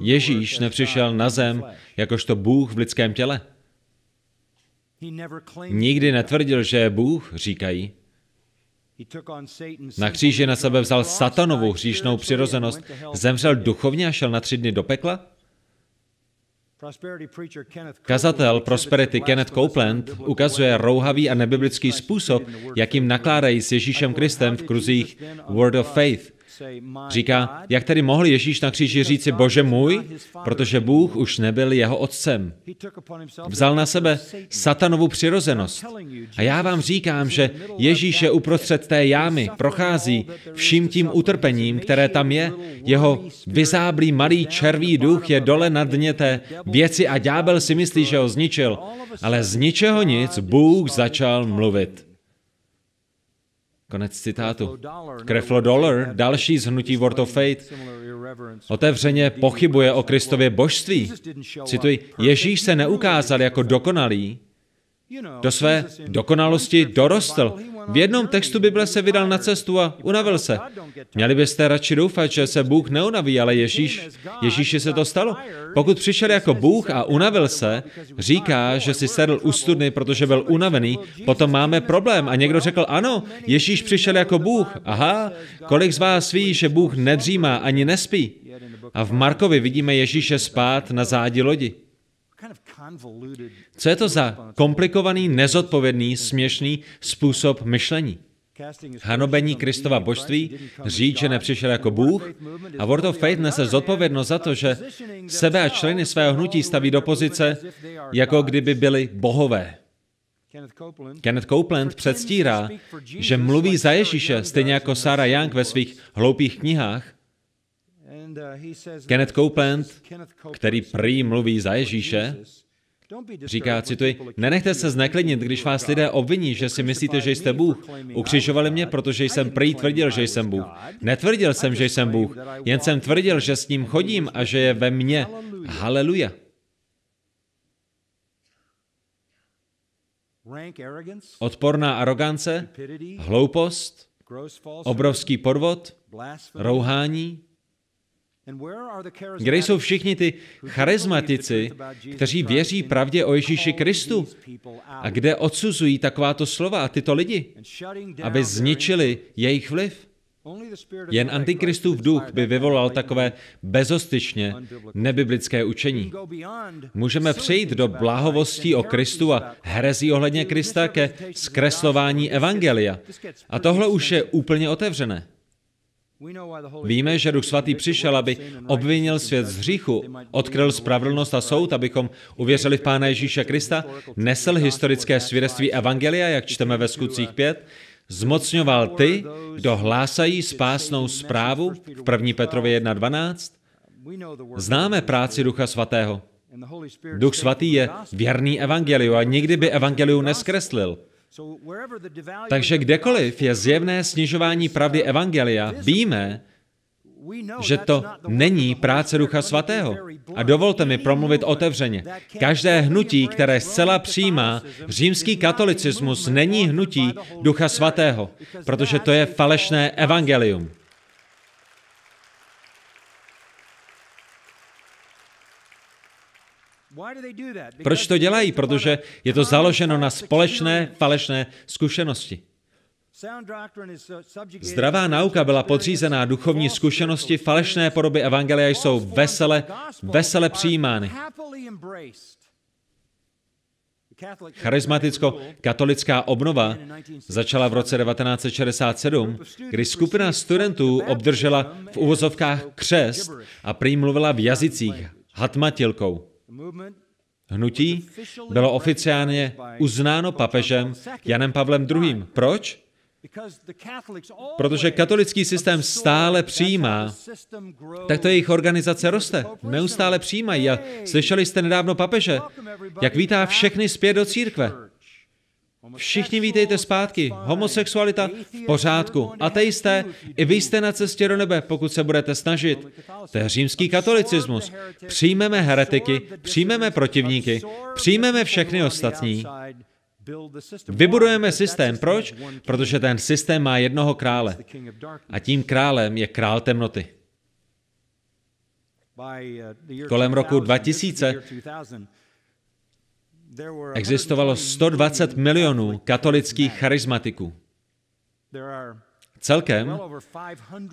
Ježíš nepřišel na zem jakožto Bůh v lidském těle. Nikdy netvrdil, že je Bůh, říkají. Na kříži na sebe vzal satanovou hříšnou přirozenost, zemřel duchovně a šel na tři dny do pekla? Kazatel Prosperity Kenneth Copeland ukazuje rouhavý a nebiblický způsob, jakým nakládají s Ježíšem Kristem v kruzích Word of Faith. Říká, jak tedy mohl Ježíš na kříži říci, bože můj, protože Bůh už nebyl jeho otcem. Vzal na sebe satanovu přirozenost. A já vám říkám, že Ježíš je uprostřed té jámy, prochází vším tím utrpením, které tam je. Jeho vyzáblý malý červí duch je dole na dně té věci a ďábel si myslí, že ho zničil. Ale z ničeho nic Bůh začal mluvit. Konec citátu. Kreflo Dollar, další zhnutí Word of Faith, otevřeně pochybuje o Kristově božství. Cituji, Ježíš se neukázal jako dokonalý, do své dokonalosti dorostl. V jednom textu Bible se vydal na cestu a unavil se. Měli byste radši doufat, že se Bůh neunaví, ale Ježíš, Ježíši se to stalo. Pokud přišel jako Bůh a unavil se, říká, že si sedl u studny, protože byl unavený, potom máme problém. A někdo řekl, ano, Ježíš přišel jako Bůh. Aha, kolik z vás ví, že Bůh nedřímá ani nespí? A v Markovi vidíme Ježíše spát na zádi lodi. Co je to za komplikovaný, nezodpovědný, směšný způsob myšlení? Hanobení Kristova božství, říct, že nepřišel jako Bůh a Word of Faith nese zodpovědnost za to, že sebe a členy svého hnutí staví do pozice, jako kdyby byli bohové. Kenneth Copeland předstírá, že mluví za Ježíše, stejně jako Sarah Young ve svých hloupých knihách, Uh, Kenneth Copeland, který prý mluví za Ježíše, Říká, cituji, nenechte se zneklidnit, když vás lidé obviní, že si myslíte, že jste Bůh. Ukřižovali mě, protože jsem prý tvrdil, že jsem Bůh. Netvrdil jsem, že jsem Bůh, jen jsem tvrdil, že s ním chodím a že je ve mně. Haleluja. Odporná arogance, hloupost, obrovský podvod, rouhání, kde jsou všichni ty charizmatici, kteří věří pravdě o Ježíši Kristu a kde odsuzují takováto slova a tyto lidi, aby zničili jejich vliv? Jen antikristův duch by vyvolal takové bezostyčně nebiblické učení. Můžeme přejít do blahovostí o Kristu a herezí ohledně Krista ke zkreslování evangelia. A tohle už je úplně otevřené. Víme, že Duch Svatý přišel, aby obvinil svět z hříchu, odkryl spravedlnost a soud, abychom uvěřili v Pána Ježíše Krista, nesl historické svědectví Evangelia, jak čteme ve skutcích 5, zmocňoval ty, kdo hlásají spásnou zprávu v 1. Petrově 1.12. Známe práci Ducha Svatého. Duch Svatý je věrný Evangeliu a nikdy by Evangeliu neskreslil. Takže kdekoliv je zjevné snižování pravdy Evangelia, víme, že to není práce Ducha Svatého. A dovolte mi promluvit otevřeně. Každé hnutí, které zcela přijímá římský katolicismus, není hnutí Ducha Svatého, protože to je falešné evangelium. Proč to dělají? Protože je to založeno na společné falešné zkušenosti. Zdravá nauka byla podřízená duchovní zkušenosti, falešné podoby evangelia jsou vesele, vesele přijímány. Charismaticko-katolická obnova začala v roce 1967, kdy skupina studentů obdržela v uvozovkách křest a prý mluvila v jazycích hatmatilkou. Hnutí bylo oficiálně uznáno papežem Janem Pavlem II. Proč? Protože katolický systém stále přijímá, tak to jejich organizace roste. Neustále přijímají. A slyšeli jste nedávno papeže, jak vítá všechny zpět do církve. Všichni vítejte zpátky. Homosexualita v pořádku. Ateisté, i vy jste na cestě do nebe, pokud se budete snažit. To je římský katolicismus. Přijmeme heretiky, přijmeme protivníky, přijmeme všechny ostatní Vybudujeme systém. Proč? Protože ten systém má jednoho krále. A tím králem je král temnoty. Kolem roku 2000 existovalo 120 milionů katolických charismatiků. Celkem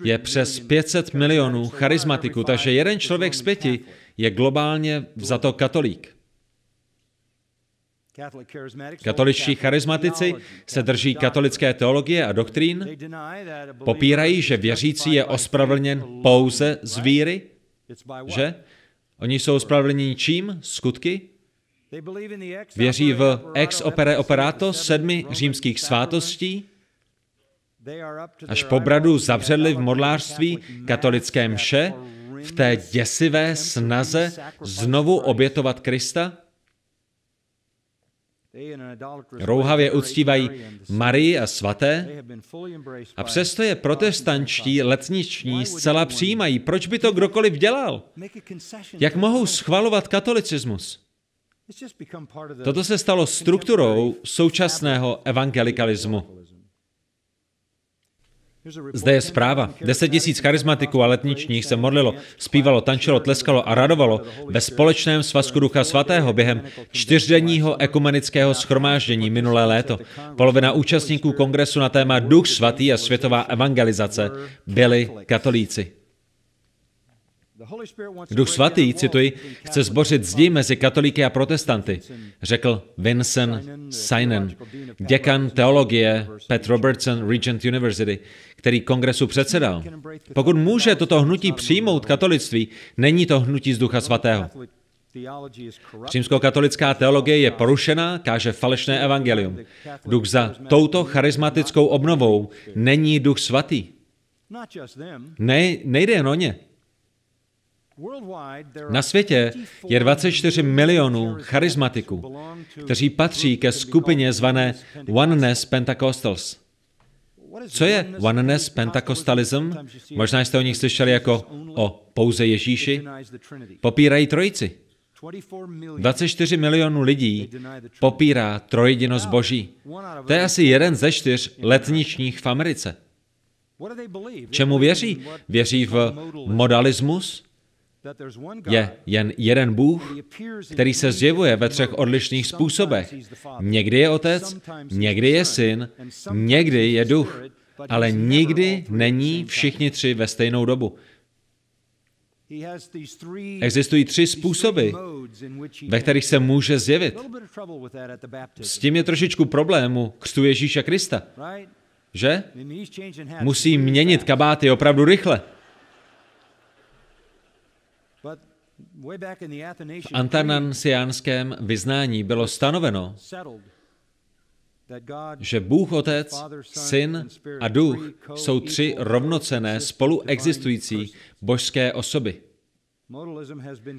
je přes 500 milionů charismatiků, takže jeden člověk z pěti je globálně vzato katolík. Katoličtí charizmatici se drží katolické teologie a doktrín, popírají, že věřící je ospravedlněn pouze z víry, že? Oni jsou ospravedlněni čím? Skutky? Věří v ex opere operato sedmi římských svátostí, až po bradu zavředli v modlářství katolické mše v té děsivé snaze znovu obětovat Krista? Rouhavě uctívají Marii a svaté a přesto je protestančtí letniční zcela přijímají. Proč by to kdokoliv dělal? Jak mohou schvalovat katolicismus? Toto se stalo strukturou současného evangelikalismu. Zde je zpráva. Deset tisíc charismatiků a letničních se modlilo, zpívalo, tančilo, tleskalo a radovalo ve společném svazku Ducha Svatého během čtyřdenního ekumenického schromáždění minulé léto. Polovina účastníků kongresu na téma Duch Svatý a světová evangelizace byli katolíci. Duch svatý, cituji, chce zbořit zdi mezi katolíky a protestanty, řekl Vincent Seinen, děkan teologie Pat Robertson Regent University, který kongresu předsedal. Pokud může toto hnutí přijmout katolictví, není to hnutí z Ducha svatého. Římskokatolická teologie je porušená, káže falešné evangelium. Duch za touto charismatickou obnovou není duch svatý. Ne, nejde jen o ně. Na světě je 24 milionů charismatiků, kteří patří ke skupině zvané Oneness Pentecostals. Co je Oneness Pentecostalism? Možná jste o nich slyšeli jako o pouze Ježíši. Popírají trojici. 24 milionů lidí popírá trojedinost Boží. To je asi jeden ze čtyř letničních v Americe. Čemu věří? Věří v modalismus, je jen jeden Bůh, který se zjevuje ve třech odlišných způsobech. Někdy je otec, někdy je syn, někdy je duch, ale nikdy není všichni tři ve stejnou dobu. Existují tři způsoby, ve kterých se může zjevit. S tím je trošičku problému křtu Ježíše Krista. Že? Musí měnit kabáty opravdu rychle. V antanansiánském vyznání bylo stanoveno, že Bůh Otec, Syn a Duch jsou tři rovnocené spoluexistující božské osoby.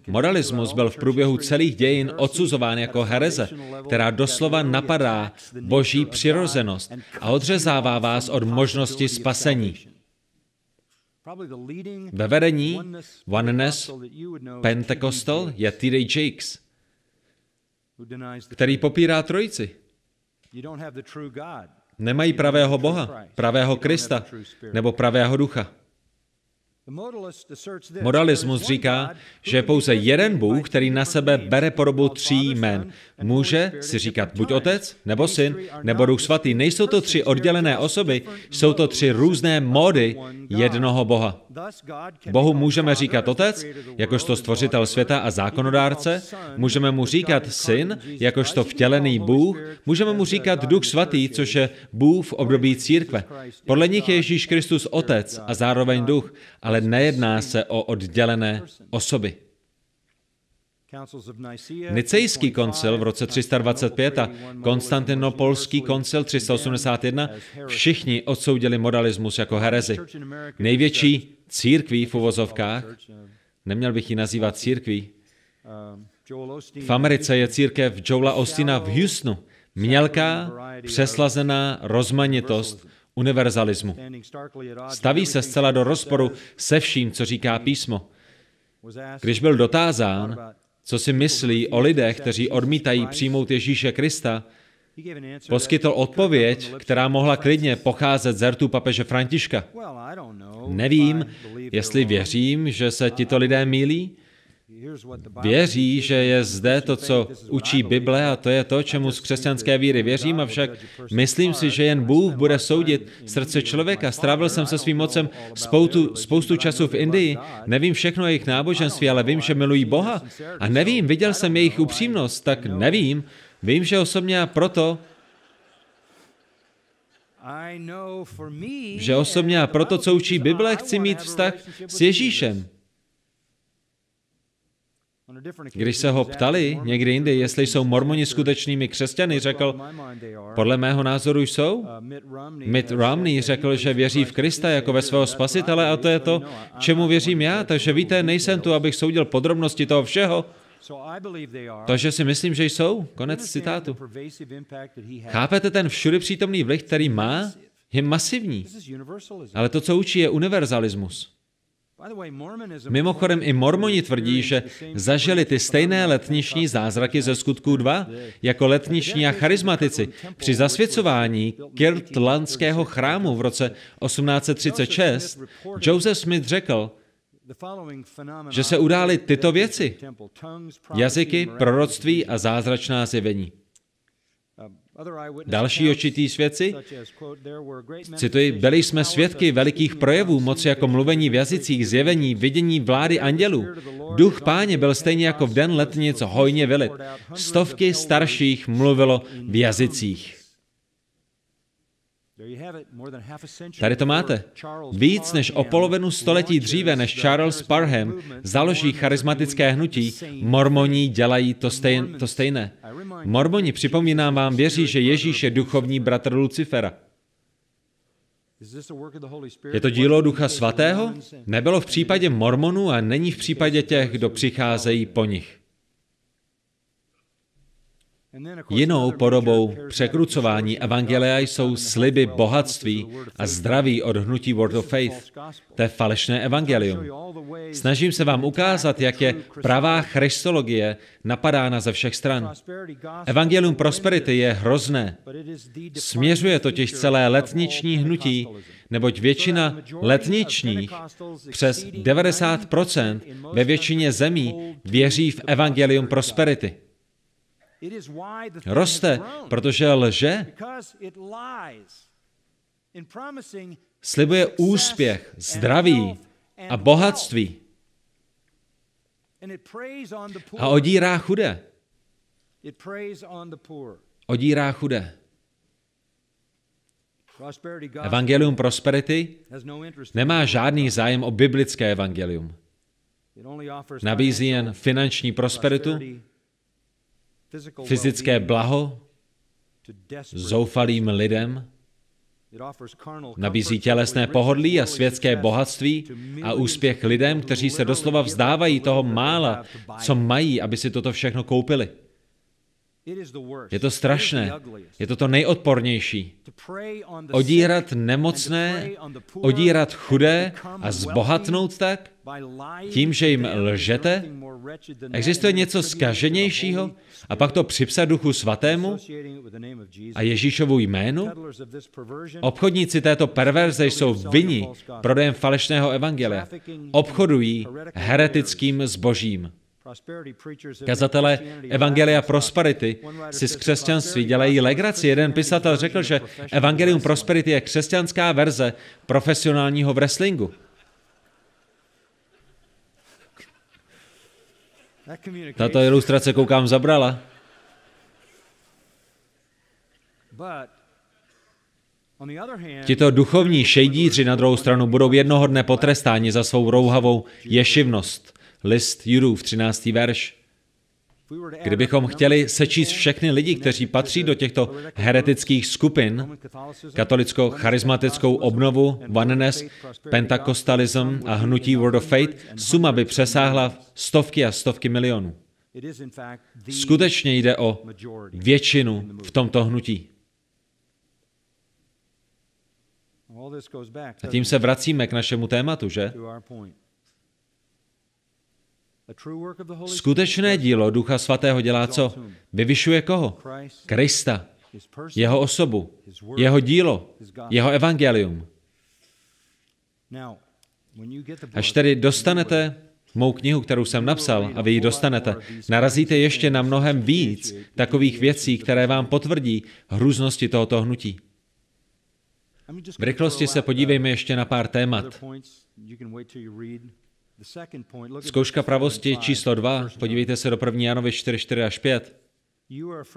Modalismus byl v průběhu celých dějin odsuzován jako hereze, která doslova napadá boží přirozenost a odřezává vás od možnosti spasení. Ve vedení Oneness Pentecostal je T.D. Jakes, který popírá trojici. Nemají pravého Boha, pravého Krista nebo pravého ducha. Modalismus říká, že je pouze jeden Bůh, který na sebe bere podobu tří jmen. Může si říkat buď otec, nebo syn, nebo duch svatý. Nejsou to tři oddělené osoby, jsou to tři různé módy jednoho Boha. Bohu můžeme říkat otec, jakožto stvořitel světa a zákonodárce, můžeme mu říkat syn, jakožto vtělený Bůh, můžeme mu říkat duch svatý, což je Bůh v období církve. Podle nich je Ježíš Kristus otec a zároveň duch, ale nejedná se o oddělené osoby. Nicejský koncil v roce 325 a Konstantinopolský koncil 381 všichni odsoudili modalismus jako herezi. Největší církví v uvozovkách, neměl bych ji nazývat církví, v Americe je církev Joela Ostina v Houstonu. Mělká, přeslazená rozmanitost univerzalismu. Staví se zcela do rozporu se vším, co říká písmo. Když byl dotázán, co si myslí o lidech, kteří odmítají přijmout Ježíše Krista, poskytl odpověď, která mohla klidně pocházet z rtu papeže Františka. Nevím, jestli věřím, že se tito lidé mílí, Věří, že je zde to, co učí Bible a to je to, čemu z křesťanské víry věřím, avšak myslím si, že jen Bůh bude soudit srdce člověka. Strávil jsem se svým mocem spoutu, spoustu času v Indii. Nevím všechno o jejich náboženství, ale vím, že milují Boha. A nevím, viděl jsem jejich upřímnost, tak nevím. Vím, že osobně a proto že osobně a proto, co učí Bible, chci mít vztah s Ježíšem. Když se ho ptali někdy jindy, jestli jsou mormoni skutečnými křesťany, řekl, podle mého názoru jsou. Mitt Romney řekl, že věří v Krista jako ve svého spasitele a to je to, čemu věřím já, takže víte, nejsem tu, abych soudil podrobnosti toho všeho, takže si myslím, že jsou. Konec citátu. Chápete ten všudy přítomný vliv, který má? Je masivní. Ale to, co učí, je univerzalismus. Mimochodem i mormoni tvrdí, že zažili ty stejné letniční zázraky ze skutků 2, jako letniční a charizmatici. Při zasvěcování Kirtlandského chrámu v roce 1836 Joseph Smith řekl, že se udály tyto věci. Jazyky, proroctví a zázračná zjevení. Další očitý svědci, cituji, byli jsme svědky velikých projevů moci jako mluvení v jazycích, zjevení, vidění vlády andělů. Duch páně byl stejně jako v den letnic hojně vylit. Stovky starších mluvilo v jazycích. Tady to máte. Víc než o polovinu století dříve, než Charles Parham založí charismatické hnutí, mormoni dělají to, stejn, to stejné. Mormoni, připomínám vám, věří, že Ježíš je duchovní bratr Lucifera. Je to dílo Ducha Svatého? Nebylo v případě mormonů a není v případě těch, kdo přicházejí po nich. Jinou podobou překrucování evangelia jsou sliby bohatství a zdraví od hnutí Word of Faith. To je falešné evangelium. Snažím se vám ukázat, jak je pravá christologie napadána ze všech stran. Evangelium prosperity je hrozné. Směřuje totiž celé letniční hnutí, neboť většina letničních, přes 90% ve většině zemí, věří v evangelium prosperity. Roste, protože lže. Slibuje úspěch, zdraví a bohatství. A odírá chudé. Odírá chudé. Evangelium prosperity nemá žádný zájem o biblické evangelium. Nabízí jen finanční prosperitu, fyzické blaho zoufalým lidem, nabízí tělesné pohodlí a světské bohatství a úspěch lidem, kteří se doslova vzdávají toho mála, co mají, aby si toto všechno koupili. Je to strašné. Je to to nejodpornější. Odírat nemocné, odírat chudé a zbohatnout tak, tím, že jim lžete? Existuje něco skaženějšího? A pak to připsat duchu svatému a Ježíšovu jménu? Obchodníci této perverze jsou vinni prodejem falešného evangelia. Obchodují heretickým zbožím. Kazatelé Evangelia Prosperity si z křesťanství dělají legraci. Jeden pisatel řekl, že Evangelium Prosperity je křesťanská verze profesionálního wrestlingu. Tato ilustrace koukám zabrala. Tito duchovní šejdíři na druhou stranu budou jednoho dne potrestáni za svou rouhavou ješivnost. List Judův, 13. verš. Kdybychom chtěli sečíst všechny lidi, kteří patří do těchto heretických skupin, katolicko-charismatickou obnovu, oneness, pentakostalism a hnutí Word of Faith, suma by přesáhla stovky a stovky milionů. Skutečně jde o většinu v tomto hnutí. A tím se vracíme k našemu tématu, že? Skutečné dílo Ducha Svatého dělá co? Vyvyšuje koho? Krista, jeho osobu, jeho dílo, jeho evangelium. Až tedy dostanete mou knihu, kterou jsem napsal, a vy ji dostanete, narazíte ještě na mnohem víc takových věcí, které vám potvrdí hrůznosti tohoto hnutí. V rychlosti se podívejme ještě na pár témat. Zkouška pravosti číslo 2, podívejte se do 1. Janovi 4, 4 až 5.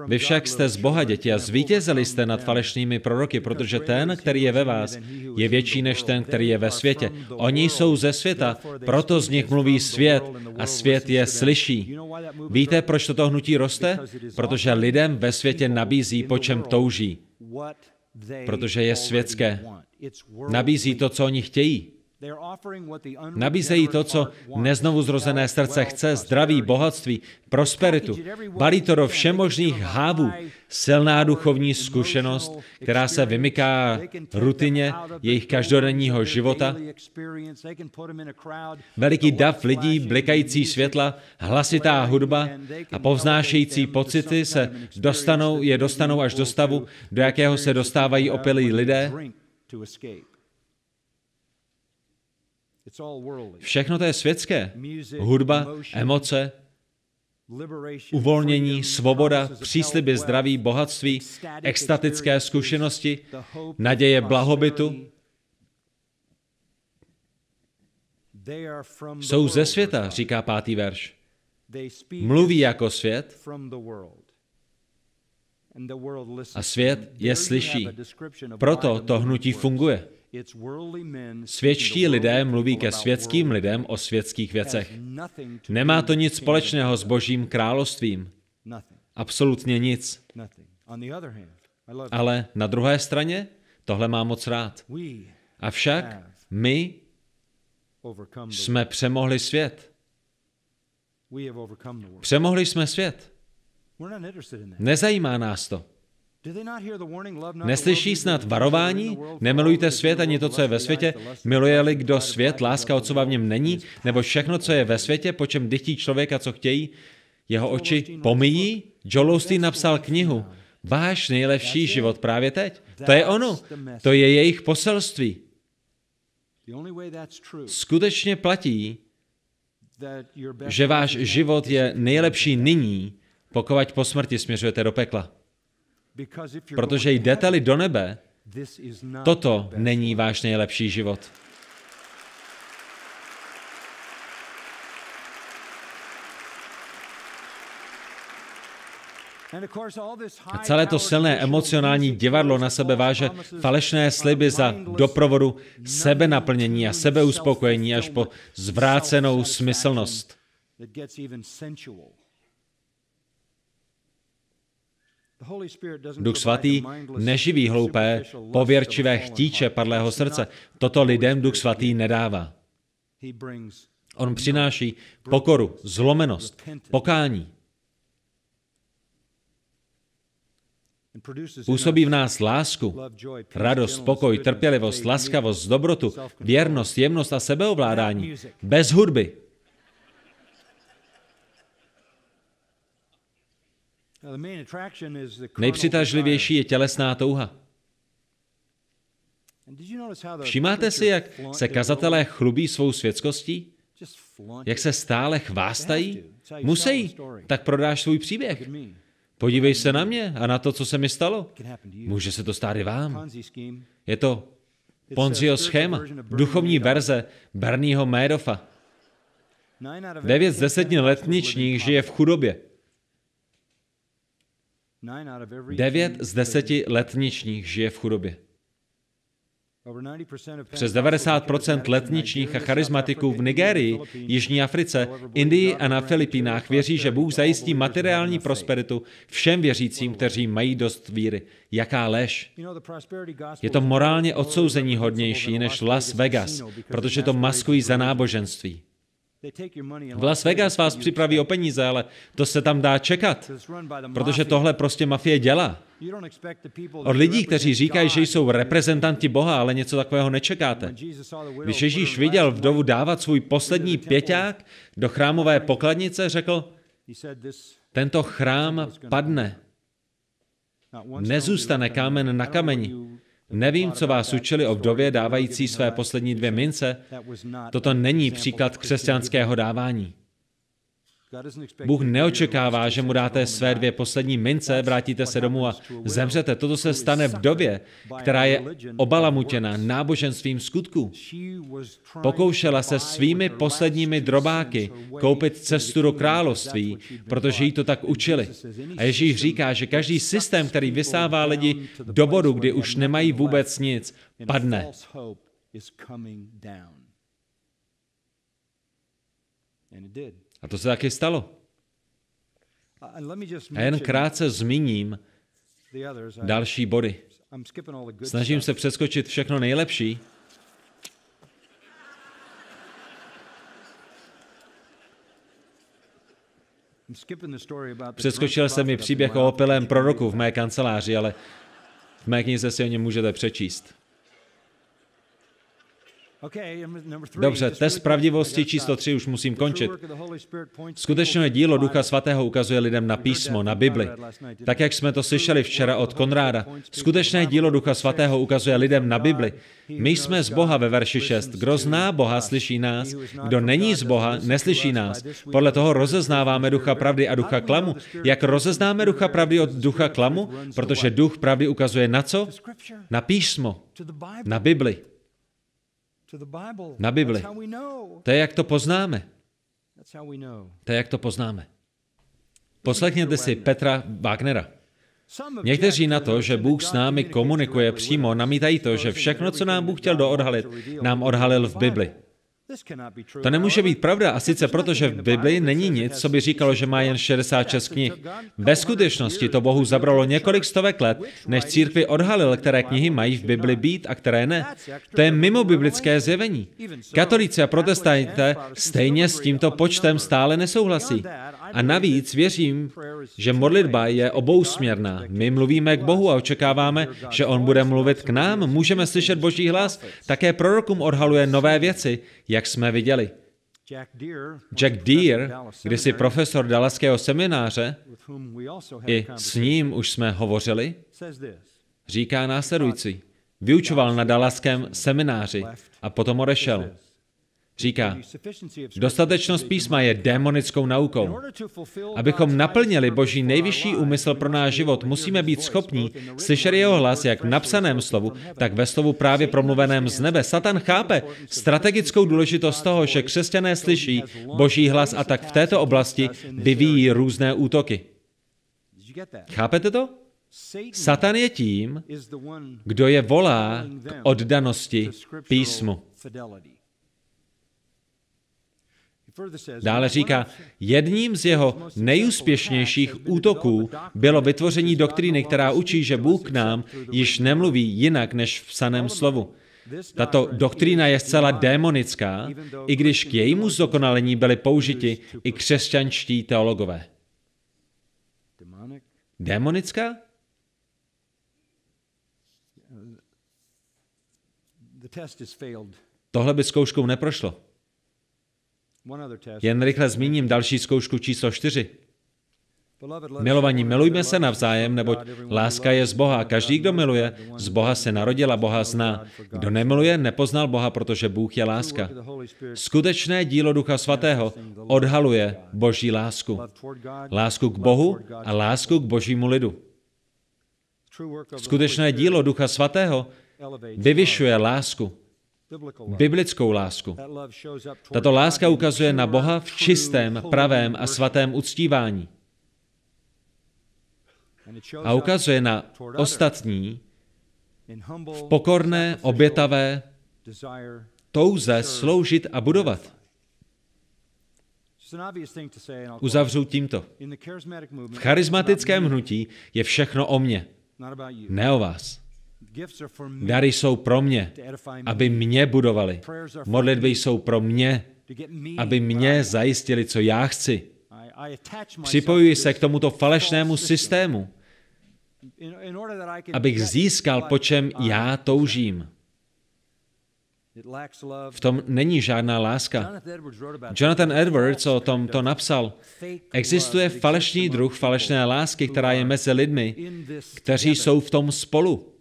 Vy však jste z Boha děti a zvítězili jste nad falešnými proroky, protože ten, který je ve vás, je větší než ten, který je ve světě. Oni jsou ze světa, proto z nich mluví svět a svět je slyší. Víte, proč toto hnutí roste? Protože lidem ve světě nabízí, po čem touží. Protože je světské. Nabízí to, co oni chtějí. Nabízejí to, co neznovu zrozené srdce chce, zdraví, bohatství, prosperitu. Balí to do všemožných hávů. Silná duchovní zkušenost, která se vymyká rutině jejich každodenního života. Veliký dav lidí, blikající světla, hlasitá hudba a povznášející pocity se dostanou, je dostanou až do stavu, do jakého se dostávají opilí lidé. Všechno to je světské. Hudba, emoce, uvolnění, svoboda, přísliby zdraví, bohatství, extatické zkušenosti, naděje blahobytu. Jsou ze světa, říká pátý verš. Mluví jako svět a svět je slyší. Proto to hnutí funguje. Světští lidé mluví ke světským lidem o světských věcech. Nemá to nic společného s božím královstvím. Absolutně nic. Ale na druhé straně tohle má moc rád. Avšak my jsme přemohli svět. Přemohli jsme svět. Nezajímá nás to. Neslyší snad varování? Nemilujte svět ani to, co je ve světě. Miluje-li kdo svět, láska Otcova v něm není, nebo všechno, co je ve světě, po čem dychtí člověka, co chtějí, jeho oči pomíjí? Joel Osteen napsal knihu Váš nejlepší život právě teď. To je ono. To je jejich poselství. Skutečně platí, že váš život je nejlepší nyní, pokud po smrti směřujete do pekla. Protože jdete-li do nebe, toto není váš nejlepší život. A celé to silné emocionální divadlo na sebe váže falešné sliby za doprovodu sebenaplnění a sebeuspokojení až po zvrácenou smyslnost. Duch svatý neživí hloupé, pověrčivé chtíče padlého srdce. Toto lidem Duch svatý nedává. On přináší pokoru, zlomenost, pokání. Působí v nás lásku, radost, spokoj, trpělivost, laskavost, dobrotu, věrnost, jemnost a sebeovládání. Bez hudby. Nejpřitažlivější je tělesná touha. Všimáte si, jak se kazatelé chlubí svou světskostí? Jak se stále chvástají? Musí, tak prodáš svůj příběh. Podívej se na mě a na to, co se mi stalo. Může se to stát i vám. Je to Ponzio schéma, duchovní verze Bernieho Madofa. Devět z deseti letničních žije v chudobě. Devět z deseti letničních žije v chudobě. Přes 90% letničních a charismatiků v Nigérii, Jižní Africe, Indii a na Filipínách věří, že Bůh zajistí materiální prosperitu všem věřícím, kteří mají dost víry. Jaká lež? Je to morálně odsouzení hodnější než Las Vegas, protože to maskují za náboženství. V Las Vegas vás připraví o peníze, ale to se tam dá čekat, protože tohle prostě mafie dělá. Od lidí, kteří říkají, že jsou reprezentanti Boha, ale něco takového nečekáte. Když Ježíš viděl vdovu dávat svůj poslední pěťák do chrámové pokladnice, řekl, tento chrám padne. Nezůstane kámen na kameni. Nevím, co vás učili o vdově dávající své poslední dvě mince. Toto není příklad křesťanského dávání. Bůh neočekává, že mu dáte své dvě poslední mince, vrátíte se domů a zemřete. Toto se stane v době, která je obalamutěna náboženstvím skutku. Pokoušela se svými posledními drobáky koupit cestu do království, protože jí to tak učili. A Ježíš říká, že každý systém, který vysává lidi do bodu, kdy už nemají vůbec nic, padne. And it did. A to se taky stalo. A jen krátce zmíním další body. Snažím se přeskočit všechno nejlepší. Přeskočil jsem mi příběh o opilém proroku v mé kanceláři, ale v mé knize si o něm můžete přečíst. Dobře, test pravdivosti číslo 3 už musím končit. Skutečné dílo Ducha Svatého ukazuje lidem na písmo, na Bibli. Tak, jak jsme to slyšeli včera od Konráda. Skutečné dílo Ducha Svatého ukazuje lidem na Bibli. My jsme z Boha ve verši 6. Kdo zná Boha, slyší nás. Kdo není z Boha, neslyší nás. Podle toho rozeznáváme ducha pravdy a ducha klamu. Jak rozeznáme ducha pravdy od ducha klamu? Protože duch pravdy ukazuje na co? Na písmo. Na Bibli na Bibli. To je, jak to poznáme. To je, jak to poznáme. Poslechněte si Petra Wagnera. Někteří na to, že Bůh s námi komunikuje přímo, namítají to, že všechno, co nám Bůh chtěl doodhalit, nám odhalil v Bibli. To nemůže být pravda a sice proto, že v Bibli není nic, co by říkalo, že má jen 66 knih. Ve skutečnosti to Bohu zabralo několik stovek let, než církvi odhalil, které knihy mají v Bibli být a které ne. To je mimo biblické zjevení. Katolíci a protestanté stejně s tímto počtem stále nesouhlasí. A navíc věřím, že modlitba je obousměrná. My mluvíme k Bohu a očekáváme, že On bude mluvit k nám. Můžeme slyšet Boží hlas. Také prorokům odhaluje nové věci, jak jsme viděli. Jack Deere, kdysi profesor Dalaského semináře, i s ním už jsme hovořili, říká následující. Vyučoval na Dalaském semináři a potom odešel. Říká, dostatečnost písma je démonickou naukou. Abychom naplnili Boží nejvyšší úmysl pro náš život, musíme být schopní slyšet jeho hlas jak v napsaném slovu, tak ve slovu právě promluveném z nebe. Satan chápe strategickou důležitost toho, že křesťané slyší Boží hlas a tak v této oblasti vyvíjí různé útoky. Chápete to? Satan je tím, kdo je volá k oddanosti písmu. Dále říká, jedním z jeho nejúspěšnějších útoků bylo vytvoření doktríny, která učí, že Bůh k nám již nemluví jinak než v saném slovu. Tato doktrína je zcela démonická, i když k jejímu zdokonalení byly použiti i křesťanští teologové. Démonická? Tohle by zkouškou neprošlo. Jen rychle zmíním další zkoušku číslo čtyři. Milovaní, milujme se navzájem, neboť láska je z Boha. Každý, kdo miluje, z Boha se narodil a Boha zná. Kdo nemiluje, nepoznal Boha, protože Bůh je láska. Skutečné dílo Ducha Svatého odhaluje Boží lásku. Lásku k Bohu a lásku k Božímu lidu. Skutečné dílo Ducha Svatého vyvyšuje lásku, biblickou lásku. Tato láska ukazuje na Boha v čistém, pravém a svatém uctívání a ukazuje na ostatní v pokorné, obětavé touze sloužit a budovat. Uzavřu tímto. V charismatickém hnutí je všechno o mně, ne o vás. Dary jsou pro mě, aby mě budovali. Modlitby jsou pro mě, aby mě zajistili, co já chci. Připojuji se k tomuto falešnému systému, abych získal, po čem já toužím. V tom není žádná láska. Jonathan Edwards o tom to napsal. Existuje falešný druh falešné lásky, která je mezi lidmi, kteří jsou v tom spolu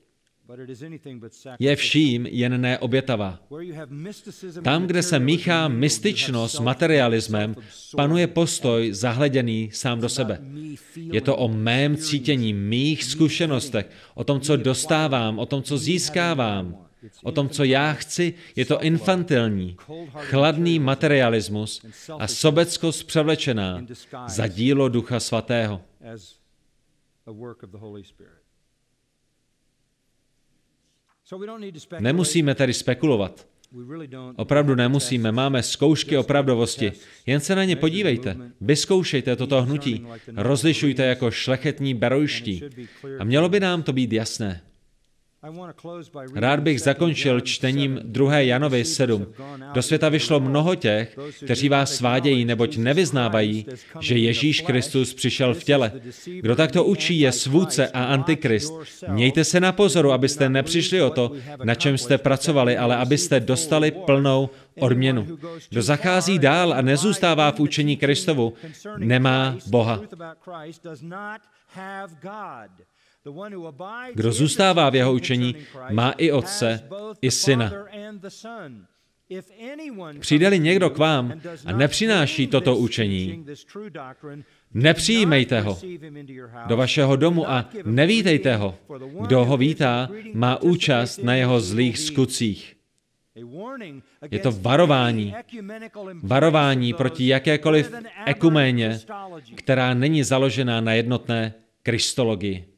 je vším jen neobětavá. Tam, kde se míchá mystičnost s materialismem, panuje postoj zahleděný sám do sebe. Je to o mém cítění, mých zkušenostech, o tom, co dostávám, o tom, co získávám, o tom, co já chci. Je to infantilní, chladný materialismus a sobeckost převlečená za dílo Ducha Svatého. Nemusíme tedy spekulovat. Opravdu nemusíme, máme zkoušky opravdovosti. Jen se na ně podívejte, vyzkoušejte toto hnutí, rozlišujte jako šlechetní berojští. A mělo by nám to být jasné. Rád bych zakončil čtením 2. Janovi 7. Do světa vyšlo mnoho těch, kteří vás svádějí, neboť nevyznávají, že Ježíš Kristus přišel v těle. Kdo takto učí, je svůdce a antikrist. Mějte se na pozoru, abyste nepřišli o to, na čem jste pracovali, ale abyste dostali plnou odměnu. Kdo zachází dál a nezůstává v učení Kristovu, nemá Boha. Kdo zůstává v jeho učení, má i otce, i syna. Přijde-li někdo k vám a nepřináší toto učení, nepřijímejte ho do vašeho domu a nevítejte ho. Kdo ho vítá, má účast na jeho zlých skutcích. Je to varování. Varování proti jakékoliv ekuméně, která není založená na jednotné kristologii.